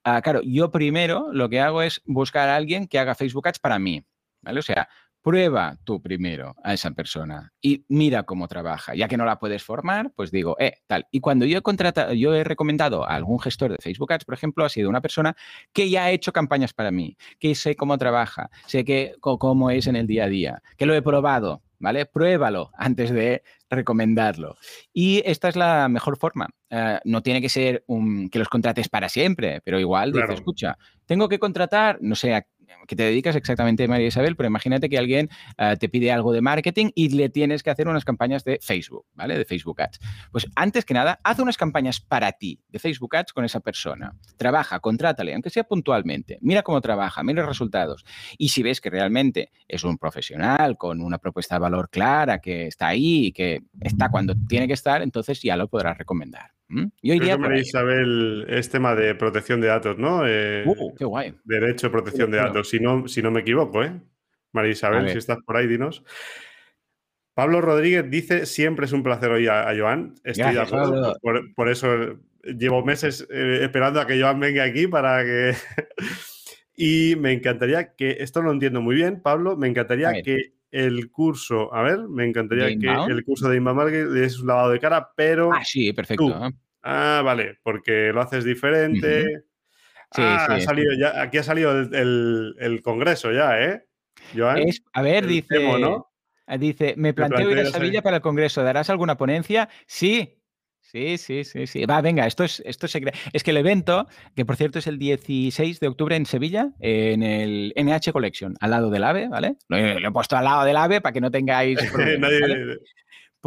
Ah, claro, yo primero lo que hago es buscar a alguien que haga Facebook Ads para mí, ¿vale? O sea, prueba tú primero a esa persona y mira cómo trabaja. Ya que no la puedes formar, pues digo, eh, tal. Y cuando yo he contratado, yo he recomendado a algún gestor de Facebook Ads, por ejemplo, ha sido una persona que ya ha hecho campañas para mí, que sé cómo trabaja, sé que, cómo es en el día a día, que lo he probado, ¿vale? Pruébalo antes de recomendarlo. Y esta es la mejor forma. Eh, no tiene que ser un, que los contrates para siempre, pero igual dice, escucha, tengo que contratar, no sé, que te dedicas exactamente, María Isabel, pero imagínate que alguien eh, te pide algo de marketing y le tienes que hacer unas campañas de Facebook, ¿vale? De Facebook Ads. Pues antes que nada, haz unas campañas para ti de Facebook Ads con esa persona. Trabaja, contrátale, aunque sea puntualmente. Mira cómo trabaja, mira los resultados. Y si ves que realmente es un profesional con una propuesta de valor clara, que está ahí que está cuando tiene que estar, entonces ya lo podrás recomendar. ¿Mm? Yo iría María Isabel es tema de protección de datos, ¿no? Eh, uh, qué guay. Derecho a protección de datos, si no, si no me equivoco, ¿eh? María Isabel, si estás por ahí, dinos. Pablo Rodríguez dice, siempre es un placer oír a, Joan. Estoy de acuerdo. Por, eso llevo meses eh, esperando a que Joan venga aquí para que... y me encantaría que, esto lo entiendo muy bien, Pablo, me encantaría que el curso, a ver, me encantaría que el curso de Inbound Marketing es un lavado de cara, pero... Ah, sí, perfecto. ah, vale, porque lo haces diferente. Sí, ah, Ha salido ya, aquí ha salido el, congreso ya, ¿eh? a ver, dice, dice, me planteo ir a Sevilla para el congreso, ¿darás alguna ponencia? Sí, Sí, sí, sí, sí. Va, venga, esto es, esto es, es que el evento, que por cierto es el 16 de octubre en Sevilla, en el NH Collection, al lado del AVE, ¿vale? Lo he, puesto al lado del AVE para que no tengáis problemas,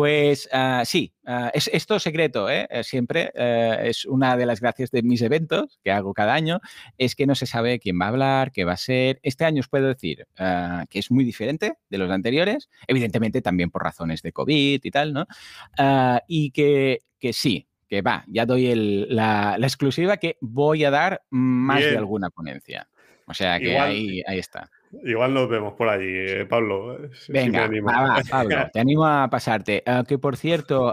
Pues ah, sí, uh, es esto secreto, ¿eh? Eh, siempre eh, es una de las gracias de mis eventos que hago cada año, es que no se sabe quién va a hablar, qué va a ser. Este año os puedo decir ah, que es muy diferente de los anteriores, evidentemente también por razones de COVID y tal, ¿no? y que, que sí, que va, ya doy la, exclusiva que voy a dar más de alguna ponencia. O sea que ahí, ahí está. Igual nos vemos por allí, eh, Pablo. Venga, Pablo, te animo a pasarte. Ah, que por cierto,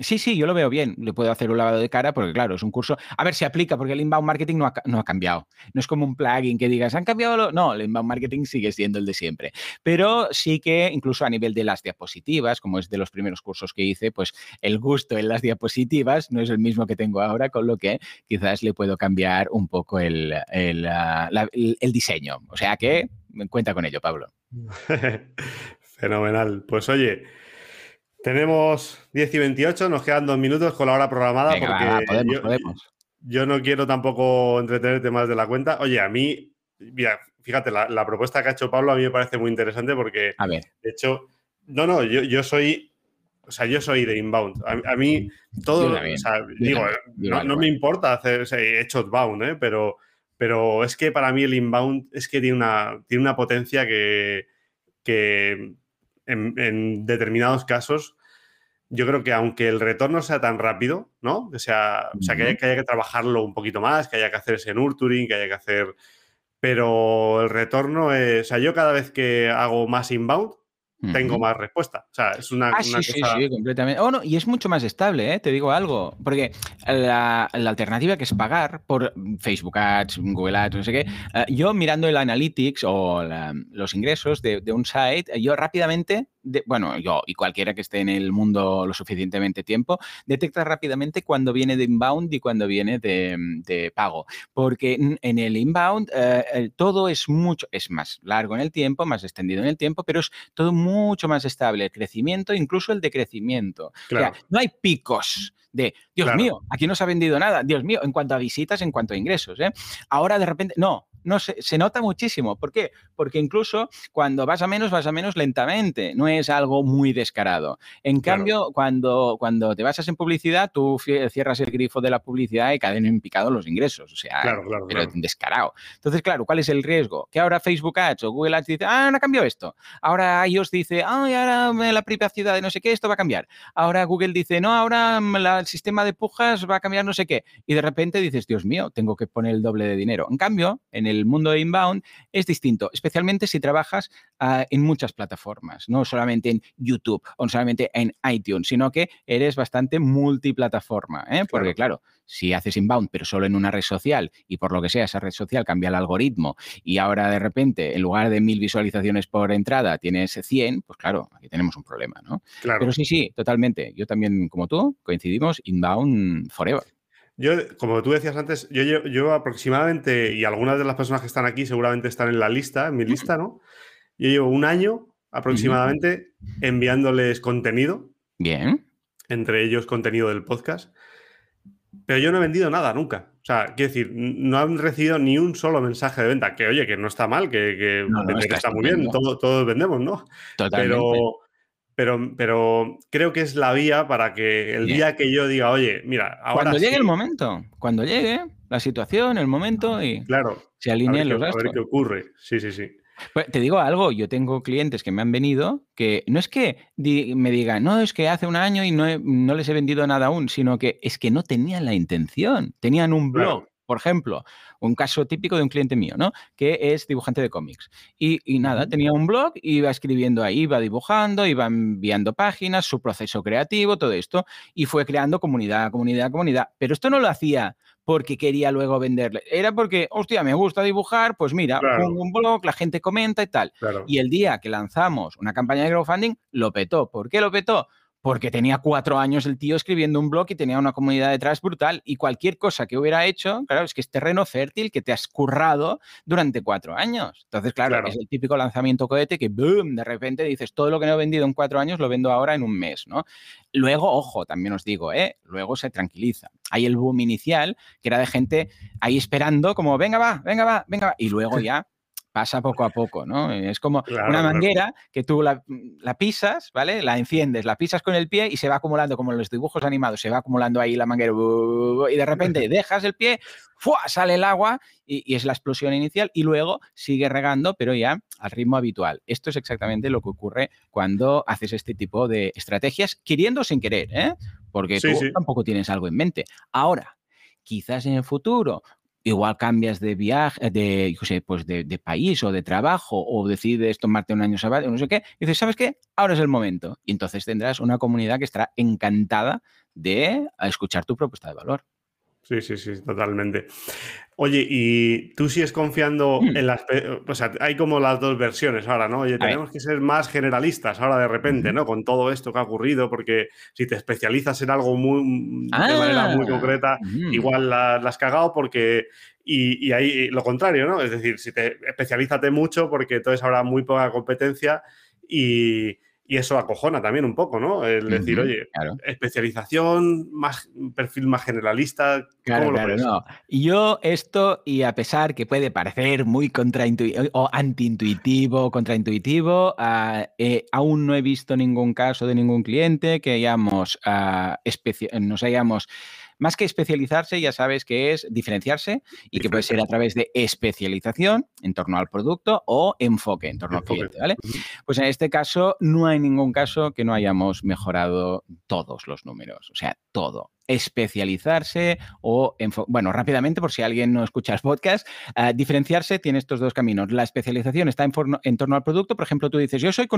sí, sí, yo lo veo bien. Le puedo hacer un lavado de cara porque, claro, es un curso. A ver si aplica, porque el inbound marketing no ha, cambiado. No es como un plugin que digas, ¿han cambiado? No, el inbound marketing sigue siendo el de siempre. Pero sí que, incluso a nivel de las diapositivas, como es de los primeros cursos que hice, pues el gusto en las diapositivas no es el mismo que tengo ahora, con lo que quizás le puedo cambiar un poco el, el, ah, el diseño. O sea que cuenta con ello, Pablo. Fenomenal. Pues oye, tenemos 10 y 28, nos quedan dos minutos con la hora programada porque yo, no quiero tampoco entretenerte más de la cuenta. Oye, a mí, mira, fíjate, la, propuesta que ha hecho Pablo a mí me parece muy interesante porque, a ver. de hecho, no, no, yo, soy o sea, yo soy de inbound. A, mí todo, o sea, digo, no, me importa hacer, o he hecho outbound, ¿eh? pero, pero es que para mí el inbound es que tiene una, tiene una potencia que, en, determinados casos yo creo que aunque el retorno sea tan rápido, ¿no? Que sea, o sea, que haya, que trabajarlo un poquito más, que haya que hacer ese nurturing, que haya que hacer... Pero el retorno es... O sea, yo cada vez que hago más inbound, tengo más respuesta. O sea, es una, ah, sí, sí, sí, completamente. Oh, no, y es mucho más estable, ¿eh? te digo algo. Porque la, alternativa que es pagar por Facebook Ads, Google Ads, no sé qué, eh, yo mirando el Analytics o los ingresos de, de, un site, yo rápidamente bueno, yo y cualquiera que esté en el mundo lo suficientemente tiempo, detecta rápidamente cuando viene de inbound y cuando viene de, pago. Porque en el inbound eh, todo es mucho, es más largo en el tiempo, más extendido en el tiempo, pero es todo mucho más estable. El crecimiento, incluso el decrecimiento. no hay picos de, Dios mío, aquí no se ha vendido nada, Dios mío, en cuanto a visitas, en cuanto a ingresos. ¿eh? Ahora de repente, no, no se, se, nota muchísimo. ¿Por qué? Porque incluso cuando vas a menos, vas a menos lentamente. No es algo muy descarado. En cambio, cuando, cuando te basas en publicidad, tú cierras el grifo de la publicidad y caen en picado los ingresos. O sea, pero descarado. Entonces, claro, ¿cuál es el riesgo? Que ahora Facebook Ads o Google Ads dice, ah, no cambió esto. Ahora iOS dice, ah, ahora la privacidad de no sé qué, esto va a cambiar. Ahora Google dice, no, ahora el sistema de pujas va a cambiar no sé qué. Y de repente dices, Dios mío, tengo que poner el doble de dinero. En cambio, en el el mundo de inbound es distinto, especialmente si trabajas ah, en muchas plataformas, no solamente en YouTube o solamente en iTunes, sino que eres bastante multiplataforma, ¿eh? porque claro, si haces inbound pero solo en una red social y por lo que sea esa red social cambia el algoritmo y ahora de repente en lugar de mil visualizaciones por entrada tienes 100, pues claro, aquí tenemos un problema, ¿no? Pero sí, sí, totalmente. Yo también, como tú, coincidimos, inbound forever. Yo, como tú decías antes, yo, yo, aproximadamente, y algunas de las personas que están aquí seguramente están en la lista, en mi lista, ¿no? Yo llevo un año aproximadamente enviándoles contenido. Bien. Entre ellos contenido del podcast. Pero yo no he vendido nada nunca. O sea, quiero decir, no han recibido ni un solo mensaje de venta. Que oye, que no está mal, que, está, muy bien, todos vendemos, ¿no? Totalmente. Pero pero, pero creo que es la vía para que el día que yo diga, oye, mira, ahora. Cuando llegue el momento, cuando llegue la situación, el momento y claro, se alineen los gastos. A ver qué ocurre. Sí, sí, sí. Pues te digo algo, yo tengo clientes que me han venido que no es que me digan, no, es que hace un año y no, no, les he vendido nada aún, sino que es que no tenían la intención, tenían un blog. Por ejemplo, un caso típico de un cliente mío, ¿no? Que es dibujante de cómics. Y, nada, tenía un blog, iba escribiendo ahí, iba dibujando, iba enviando páginas, su proceso creativo, todo esto, y fue creando comunidad, comunidad, comunidad. Pero esto no lo hacía porque quería luego venderle. Era porque, hostia, me gusta dibujar, pues mira, pongo un blog, la gente comenta y tal. Y el día que lanzamos una campaña de crowdfunding, lo petó. ¿Por qué lo petó? Porque tenía cuatro años el tío escribiendo un blog y tenía una comunidad detrás brutal. Y cualquier cosa que hubiera hecho, claro, es que es terreno fértil que te has currado durante cuatro años. Entonces, claro, es el típico lanzamiento cohete que, boom, de repente dices, todo lo que no he vendido en cuatro años lo vendo ahora en un mes, ¿no? Luego, ojo, también os digo, ¿eh? Luego se tranquiliza. Hay el boom inicial, que era de gente ahí esperando, como, venga, va, venga, va, venga, va. Y luego ya pasa poco a poco, ¿no? Es como una manguera que tú la, pisas, ¿vale? La enciendes, la pisas con el pie y se va acumulando, como en los dibujos animados, se va acumulando ahí la manguera y de repente dejas el pie, ¡fua! sale el agua y, es la explosión inicial y luego sigue regando, pero ya al ritmo habitual. Esto es exactamente lo que ocurre cuando haces este tipo de estrategias, queriendo sin querer, ¿eh? Porque tú tampoco tienes algo en mente. Ahora, quizás en el futuro igual cambias de viaje, de, pues de, país o de trabajo, o decides tomarte un año sabático, no sé qué, y dices, ¿sabes qué? Ahora es el momento. Y entonces tendrás una comunidad que estará encantada de escuchar tu propuesta de valor. Sí, sí, sí, totalmente. Oye, y tú sigues confiando mm. en las... O sea, hay como las dos versiones ahora, ¿no? Oye, tenemos que ser más generalistas ahora de repente, ¿no? Con todo esto que ha ocurrido, porque si te especializas en algo muy, de manera muy ah, concreta, igual la, has cagado porque... Y, y, ahí lo contrario, ¿no? Es decir, si te especialízate mucho porque entonces habrá muy poca competencia y, y eso acojona también un poco, ¿no? El decir, oye, especialización, más perfil más generalista. Claro, claro, no. Yo esto, y a pesar que puede parecer muy contraintuitivo o antiintuitivo, contraintuitivo, uh, aún no he visto ningún caso de ningún cliente que hayamos, uh, nos hayamos más que especializarse, ya sabes que es diferenciarse y que puede ser a través de especialización en torno al producto o enfoque en torno al cliente, ¿vale? Pues en este caso no hay ningún caso que no hayamos mejorado todos los números, o sea, todo especializarse o, bueno, rápidamente, por si alguien no escucha el podcast, uh, diferenciarse tiene estos dos caminos. La especialización está en, en, torno al producto. Por ejemplo, tú dices, yo soy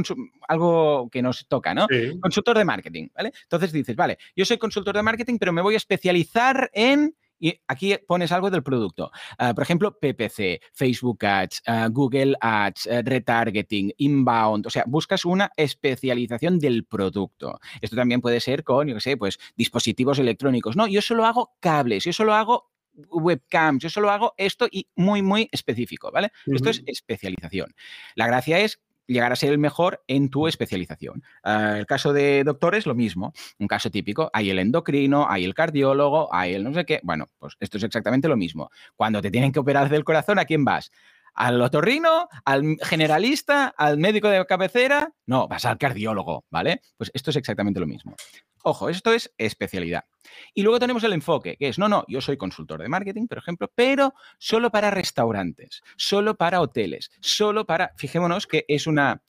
algo que nos toca, ¿no? Consultor de marketing, ¿vale? Entonces dices, vale, yo soy consultor de marketing, pero me voy a especializar en y aquí pones algo del producto. Ah, por ejemplo, PPC, Facebook Ads, ah, Google Ads, eh, retargeting, inbound. O sea, buscas una especialización del producto. Esto también puede ser con, yo qué sé, pues dispositivos electrónicos. No, yo solo hago cables, yo solo hago webcams, yo solo hago esto y muy, muy específico, ¿vale? Esto es especialización. La gracia es llegar a ser el mejor en tu especialización. Ah, el caso de doctores, lo mismo. Un caso típico, hay el endocrino, hay el cardiólogo, hay el no sé qué. Bueno, pues esto es exactamente lo mismo. Cuando te tienen que operar del corazón, ¿a quién vas? ¿Al otorrino? ¿Al generalista? ¿Al médico de cabecera? No, vas al cardiólogo, ¿vale? Pues esto es exactamente lo mismo. Ojo, esto es especialidad. Y luego tenemos el enfoque, que es, no, no, yo soy consultor de marketing, por ejemplo, pero solo para restaurantes, solo para hoteles, solo para, fijémonos que es una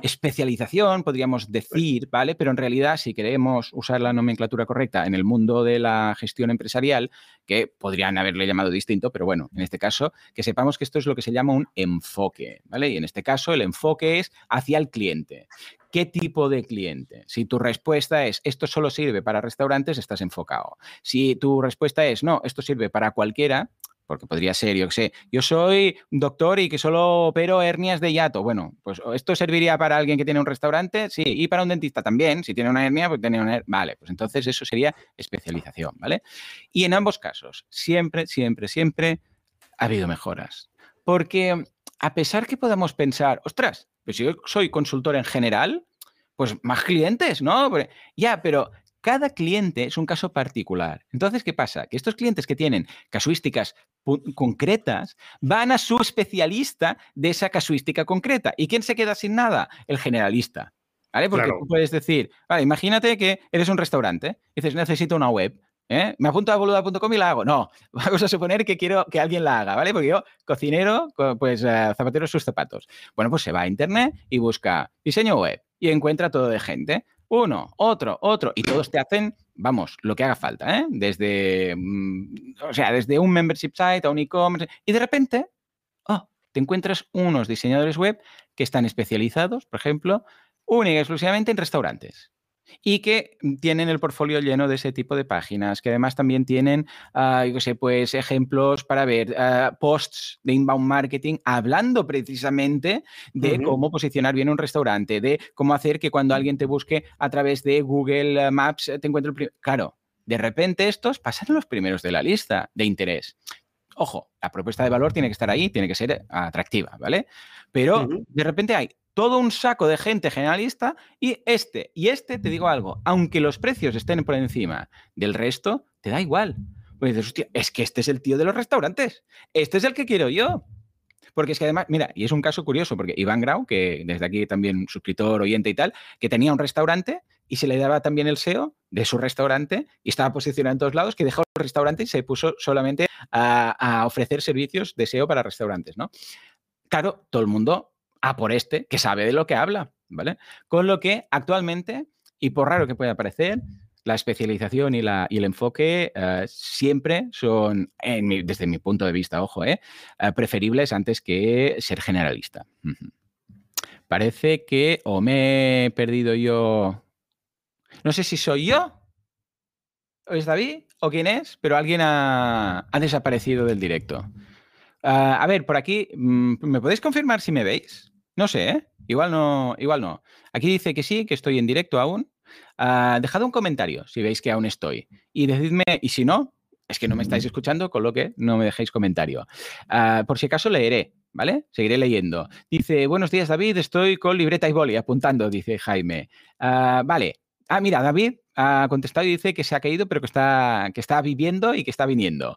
especialización, podríamos decir, ¿vale? Pero en realidad, si queremos usar la nomenclatura correcta en el mundo de la gestión empresarial, que podrían haberle llamado distinto, pero bueno, en este caso, que sepamos que esto es lo que se llama un enfoque, ¿vale? Y en este caso, el enfoque es hacia el cliente. ¿Qué tipo de cliente? Si tu respuesta es esto solo sirve para restaurantes, estás enfocado. Si tu respuesta es no, esto sirve para cualquiera, porque podría ser, yo qué sé, yo soy doctor y que solo opero hernias de hiato. Bueno, pues esto serviría para alguien que tiene un restaurante, sí, y para un dentista también. Si tiene una hernia, pues tiene una hernia. Vale, pues entonces eso sería especialización, ¿vale? Y en ambos casos, siempre, siempre, siempre ha habido mejoras. Porque a pesar que podamos pensar, ostras, pues si yo soy consultor en general, pues más clientes, ¿no? Ya, pero cada cliente es un caso particular. Entonces, ¿qué pasa? Que estos clientes que tienen casuísticas concretas van a su especialista de esa casuística concreta. ¿Y quién se queda sin nada? El generalista. ¿Vale? Porque tú puedes decir, vale, imagínate que eres un restaurante, y dices, necesito una web. ¿Eh? Me apunto a boluda.com y la hago. No, vamos a suponer que quiero que alguien la haga, ¿vale? Porque yo, cocinero, pues uh, zapatero sus zapatos. Bueno, pues se va a internet y busca diseño web y encuentra todo de gente. Uno, otro, otro. Y todos te hacen, vamos, lo que haga falta, ¿eh? Desde, mm, o sea, desde un membership site a un e-commerce. Y de repente, oh, te encuentras unos diseñadores web que están especializados, por ejemplo, única y exclusivamente en restaurantes y que tienen el portfolio lleno de ese tipo de páginas, que además también tienen, uh, yo sé, pues ejemplos para ver ah, posts de inbound marketing hablando precisamente de cómo posicionar bien un restaurante, de cómo hacer que cuando alguien te busque a través de Google Maps te encuentre el primero. Claro, de repente estos pasan los primeros de la lista de interés. Ojo, la propuesta de valor tiene que estar ahí, tiene que ser atractiva, ¿vale? Pero de repente hay todo un saco de gente generalista y este, y este, te digo algo, aunque los precios estén por encima del resto, te da igual. Pues dices, hostia, es que este es el tío de los restaurantes, este es el que quiero yo. Porque es que además, mira, y es un caso curioso, porque Iván Grau, que desde aquí también suscriptor, oyente y tal, que tenía un restaurante y se le daba también el SEO de su restaurante y estaba posicionado en todos lados, que dejó el restaurante y se puso solamente a, a ofrecer servicios de SEO para restaurantes, ¿no? Claro, todo el mundo a por este que sabe de lo que habla, ¿vale? Con lo que actualmente, y por raro que pueda parecer, la especialización y, la, y el enfoque eh, siempre son, desde mi punto de vista, ojo, eh, preferibles antes que ser generalista. Parece que o me he perdido yo. No sé si soy yo, o es David, o quién es, pero alguien ha, desaparecido del directo. Ah, a ver, por aquí, mm, ¿me podéis confirmar si me veis? No sé, ¿eh? Igual no, igual no. Aquí dice que sí, que estoy en directo aún. Uh, dejad un comentario si veis que aún estoy. Y decidme, y si no, es que no me estáis escuchando, con lo que no me dejéis comentario. Ah, por si acaso leeré, ¿vale? Seguiré leyendo. Dice, buenos días David, estoy con libreta y boli apuntando, dice Jaime. Ah, vale. Ah, mira, David ha contestado y dice que se ha caído, pero que está, que está viviendo y que está viniendo.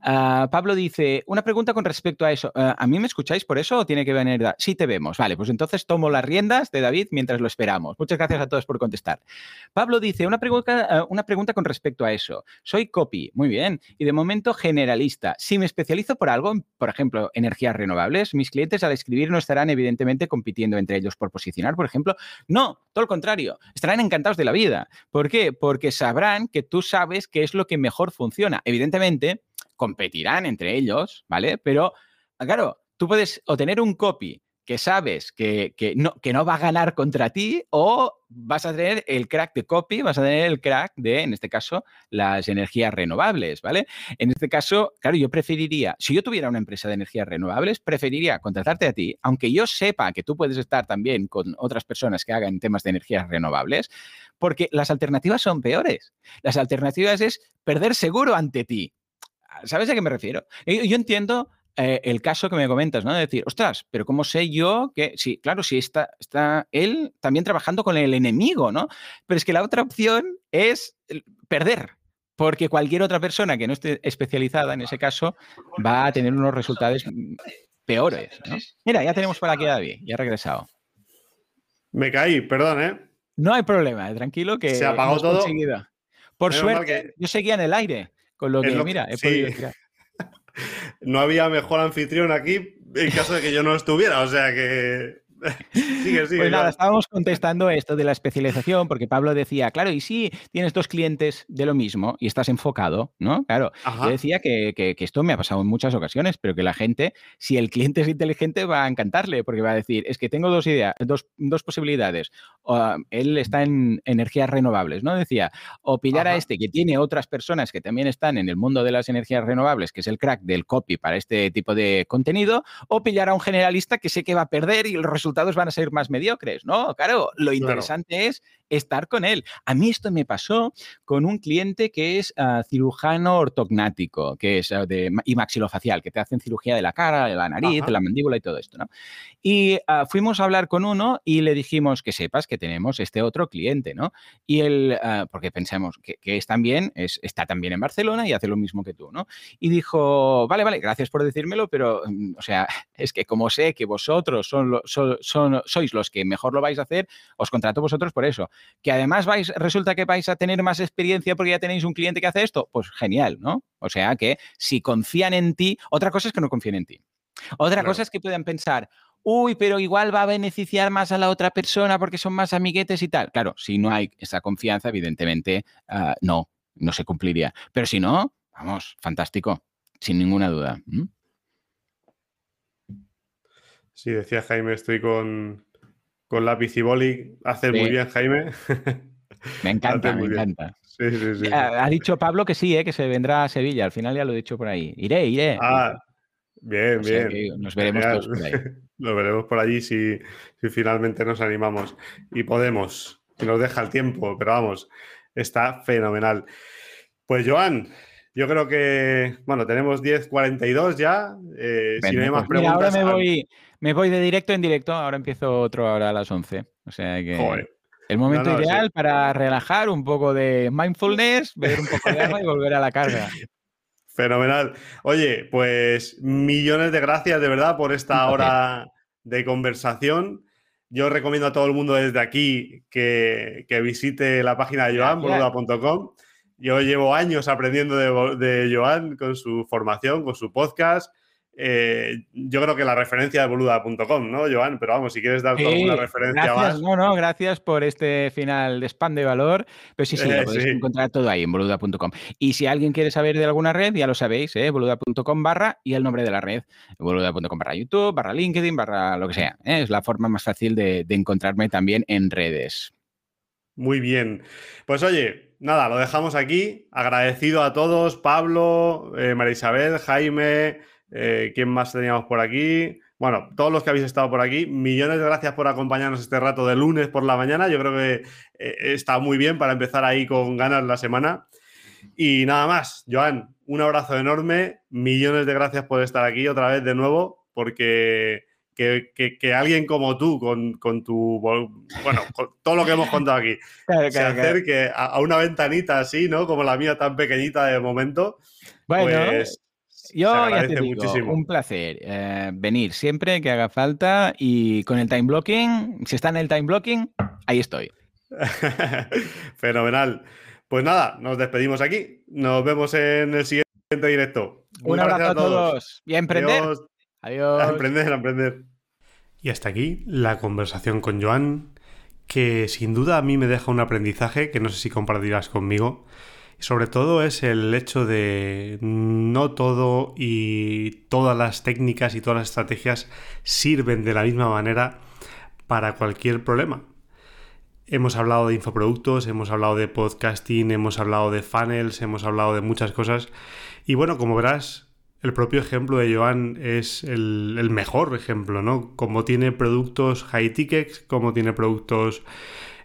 Ah, Pablo dice, una pregunta con respecto a eso. Ah, ¿A mí me escucháis por eso o tiene que venir? Sí, te vemos. Vale, pues entonces tomo las riendas de David mientras lo esperamos. Muchas gracias a todos por contestar. Pablo dice, una pregunta, ah, una pregunta con respecto a eso. Soy copy, muy bien, y de momento generalista. Si me especializo por algo, por ejemplo, energías renovables, mis clientes al escribir no estarán evidentemente compitiendo entre ellos por posicionar, por ejemplo. No, todo lo contrario, estarán encantados de la vida. ¿Por qué? Porque sabrán que tú sabes qué es lo que mejor funciona. Evidentemente, competirán entre ellos, ¿vale? Pero, claro, tú puedes obtener un copy que sabes que, no, que no va a ganar contra ti o vas a tener el crack de copy, vas a tener el crack de, en este caso, las energías renovables, ¿vale? En este caso, claro, yo preferiría, si yo tuviera una empresa de energías renovables, preferiría contratarte a ti, aunque yo sepa que tú puedes estar también con otras personas que hagan temas de energías renovables, porque las alternativas son peores. Las alternativas es perder seguro ante ti. ¿Sabes a qué me refiero? Yo entiendo eh, el caso que me comentas, ¿no? De decir, ostras, pero ¿cómo sé yo que, sí, claro, si está, está él también trabajando con el enemigo, ¿no? Pero es que la otra opción es perder, porque cualquier otra persona que no esté especializada en ese caso va a tener unos resultados peores, ¿no? Mira, ya tenemos por aquí a David, ya ha regresado. Me caí, perdón, ¿eh? No hay problema, eh, tranquilo que se apagó todo. Por suerte, yo seguía en el aire, con lo que, mira, he podido tirar no había mejor anfitrión aquí en caso de que yo no estuviera. O sea que sigue, sigue, pues nada, estábamos contestando esto de la especialización, porque Pablo decía, claro, y si tienes dos clientes de lo mismo y estás enfocado, ¿no? Claro, yo decía que, esto me ha pasado en muchas ocasiones, pero que la gente, si el cliente es inteligente, va a encantarle, porque va a decir, es que tengo dos ideas, dos, posibilidades. él está en energías renovables, ¿no? Decía, o pillar a este que tiene otras personas que también están en el mundo de las energías renovables, que es el crack del copy para este tipo de contenido, o pillar a un generalista que sé que va a perder y el resultado van a ser más mediocres, ¿no? Claro, lo interesante es estar con él. A mí esto me pasó con un cliente que es ah, cirujano ortognático, que es ah, de, y maxilofacial, que te hacen cirugía de la cara, de la nariz, de la mandíbula y todo esto, ¿no? Y ah, fuimos a hablar con uno y le dijimos que sepas que tenemos este otro cliente, ¿no? Y él, porque pensamos que, es también, es, está también en Barcelona y hace lo mismo que tú, ¿no? Y dijo, vale, vale, gracias por decírmelo, pero, mm, o sea, es que como sé que vosotros son, son, sois los que mejor lo vais a hacer, os contrato vosotros por eso que además vais, resulta que vais a tener más experiencia porque ya tenéis un cliente que hace esto, pues genial, ¿no? O sea que si confían en ti, otra cosa es que no confíen en ti. Otra cosa es que puedan pensar, uy, pero igual va a beneficiar más a la otra persona porque son más amiguetes y tal. Claro, si no hay esa confianza, evidentemente ah, no, no se cumpliría. Pero si no, vamos, fantástico, sin ninguna duda. Sí, decía Jaime, estoy con, con lápiz y boli hacer muy bien, Jaime. Me encanta, me encanta. Sí, sí, sí. Ha, dicho Pablo que sí, ¿eh? que se vendrá a Sevilla. Al final ya lo he dicho por ahí. Iré, iré. Ah, bien, bien. Nos veremos todos por ahí. Nos veremos por allí si, si finalmente nos animamos y podemos, si nos deja el tiempo, pero vamos, está fenomenal. Pues Joan, yo creo que, bueno, tenemos 10.42 ya. Eh, si no hay más preguntas. ahora me voy, me voy de directo en directo. Ahora empiezo otro ahora a las 11. O sea que. El momento ideal para relajar, un poco de mindfulness, ver un poco de agua y volver a la carga. Fenomenal. Oye, pues millones de gracias de verdad por esta hora de conversación. Yo recomiendo a todo el mundo desde aquí que, visite la página de joan, yo llevo años aprendiendo de, Joan con su formación, con su podcast. eh, yo creo que la referencia de boluda.com, ¿no, Joan? Pero vamos, si quieres dar alguna referencia gracias, No, no, gracias por este final de spam de valor. Pero sí, sí, lo podéis encontrar todo ahí en boluda.com. Y si alguien quiere saber de alguna red, ya lo sabéis, ¿eh? boluda.com barra y el nombre de la red. Boluda.com barra YouTube, barra LinkedIn, barra lo que sea. ¿eh? Es la forma más fácil de, encontrarme también en redes. Muy bien. Pues oye, nada, lo dejamos aquí. Agradecido a todos, Pablo, eh, María Isabel, Jaime. Eh, ¿Quién más teníamos por aquí? Bueno, todos los que habéis estado por aquí, millones de gracias por acompañarnos este rato de lunes por la mañana. Yo creo que eh, está muy bien para empezar ahí con ganas la semana. Y nada más, Joan, un abrazo enorme. Millones de gracias por estar aquí otra vez de nuevo, porque que, alguien como tú, con, tu. Bueno, con todo lo que hemos contado aquí, se acerque a, una ventanita así, ¿no? Como la mía tan pequeñita de momento. Bueno. Pues, yo ya te digo, un placer eh, venir siempre que haga falta y con el time blocking, si está en el time blocking, ahí estoy. Fenomenal. Pues nada, nos despedimos aquí. Nos vemos en el siguiente directo. un abrazo a todos. Y a emprender. Adiós. A emprender, a emprender. Y hasta aquí la conversación con Joan, que sin duda a mí me deja un aprendizaje que no sé si compartirás conmigo sobre todo es el hecho de no todo y todas las técnicas y todas las estrategias sirven de la misma manera para cualquier problema. Hemos hablado de infoproductos, hemos hablado de podcasting, hemos hablado de funnels, hemos hablado de muchas cosas. Y bueno, como verás, el propio ejemplo de Joan es el, mejor ejemplo, ¿no? Como tiene productos high tickets, como tiene productos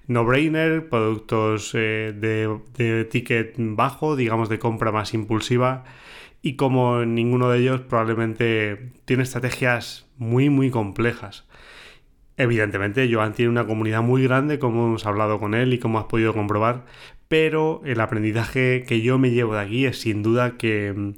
no-brainer, productos eh, de, ticket bajo, digamos de compra más impulsiva, y como ninguno de ellos probablemente tiene estrategias muy, muy complejas. Evidentemente, Joan tiene una comunidad muy grande, como hemos hablado con él y como has podido comprobar, pero el aprendizaje que yo me llevo de aquí es sin duda que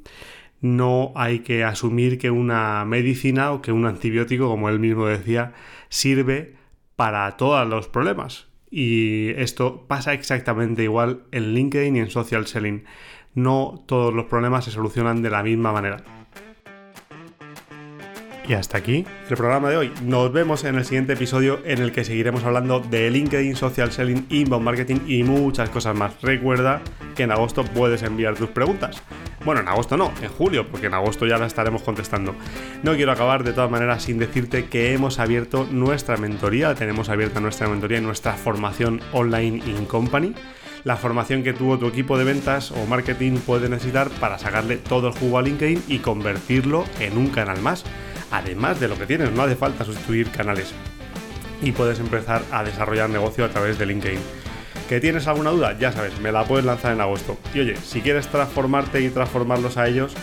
no hay que asumir que una medicina o que un antibiótico, como él mismo decía, sirve para todos los problemas. Y esto pasa exactamente igual en LinkedIn y en social selling. No todos los problemas se solucionan de la misma manera. Y hasta aquí el programa de hoy. Nos vemos en el siguiente episodio en el que seguiremos hablando de LinkedIn, social selling, inbound marketing y muchas cosas más. Recuerda que en agosto puedes enviar tus preguntas. Bueno, en agosto no, en julio, porque en agosto ya la estaremos contestando. No quiero acabar de todas maneras sin decirte que hemos abierto nuestra mentoría, tenemos abierta nuestra mentoría y nuestra formación online in company la formación que tuvo tu equipo de ventas o marketing puede necesitar para sacarle todo el jugo a LinkedIn y convertirlo en un canal más. Además de lo que tienes, no hace falta sustituir canales. Y puedes empezar a desarrollar negocio a través de LinkedIn. ¿Que tienes alguna duda? Ya sabes, me la puedes lanzar en agosto. Y oye, si quieres transformarte y transformarlos a ellos,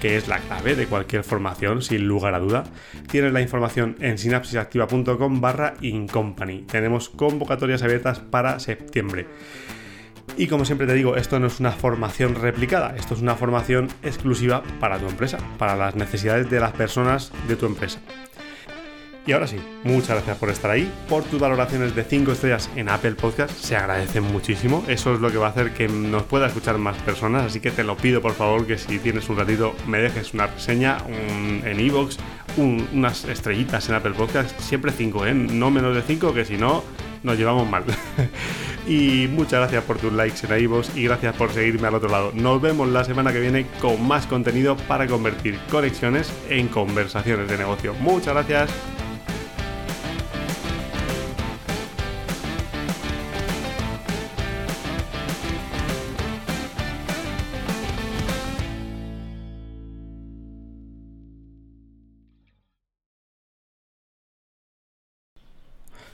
que es la clave de cualquier formación, sin lugar a duda, tienes la información en sinapsisactiva.com barra incompany. Tenemos convocatorias abiertas para septiembre. Y como siempre te digo, esto no es una formación replicada, esto es una formación exclusiva para tu empresa, para las necesidades de las personas de tu empresa. Y ahora sí, muchas gracias por estar ahí, por tus valoraciones de 5 estrellas en Apple Podcast, se agradecen muchísimo, eso es lo que va a hacer que nos pueda escuchar más personas, así que te lo pido por favor que si tienes un ratito me dejes una reseña en iVoox, unas estrellitas en Apple Podcast, siempre 5, ¿eh? no menos de 5, que si no nos llevamos mal. y muchas gracias por tus likes en iVoox y gracias por seguirme al otro lado. Nos vemos la semana que viene con más contenido para convertir conexiones en conversaciones de negocio. Muchas gracias.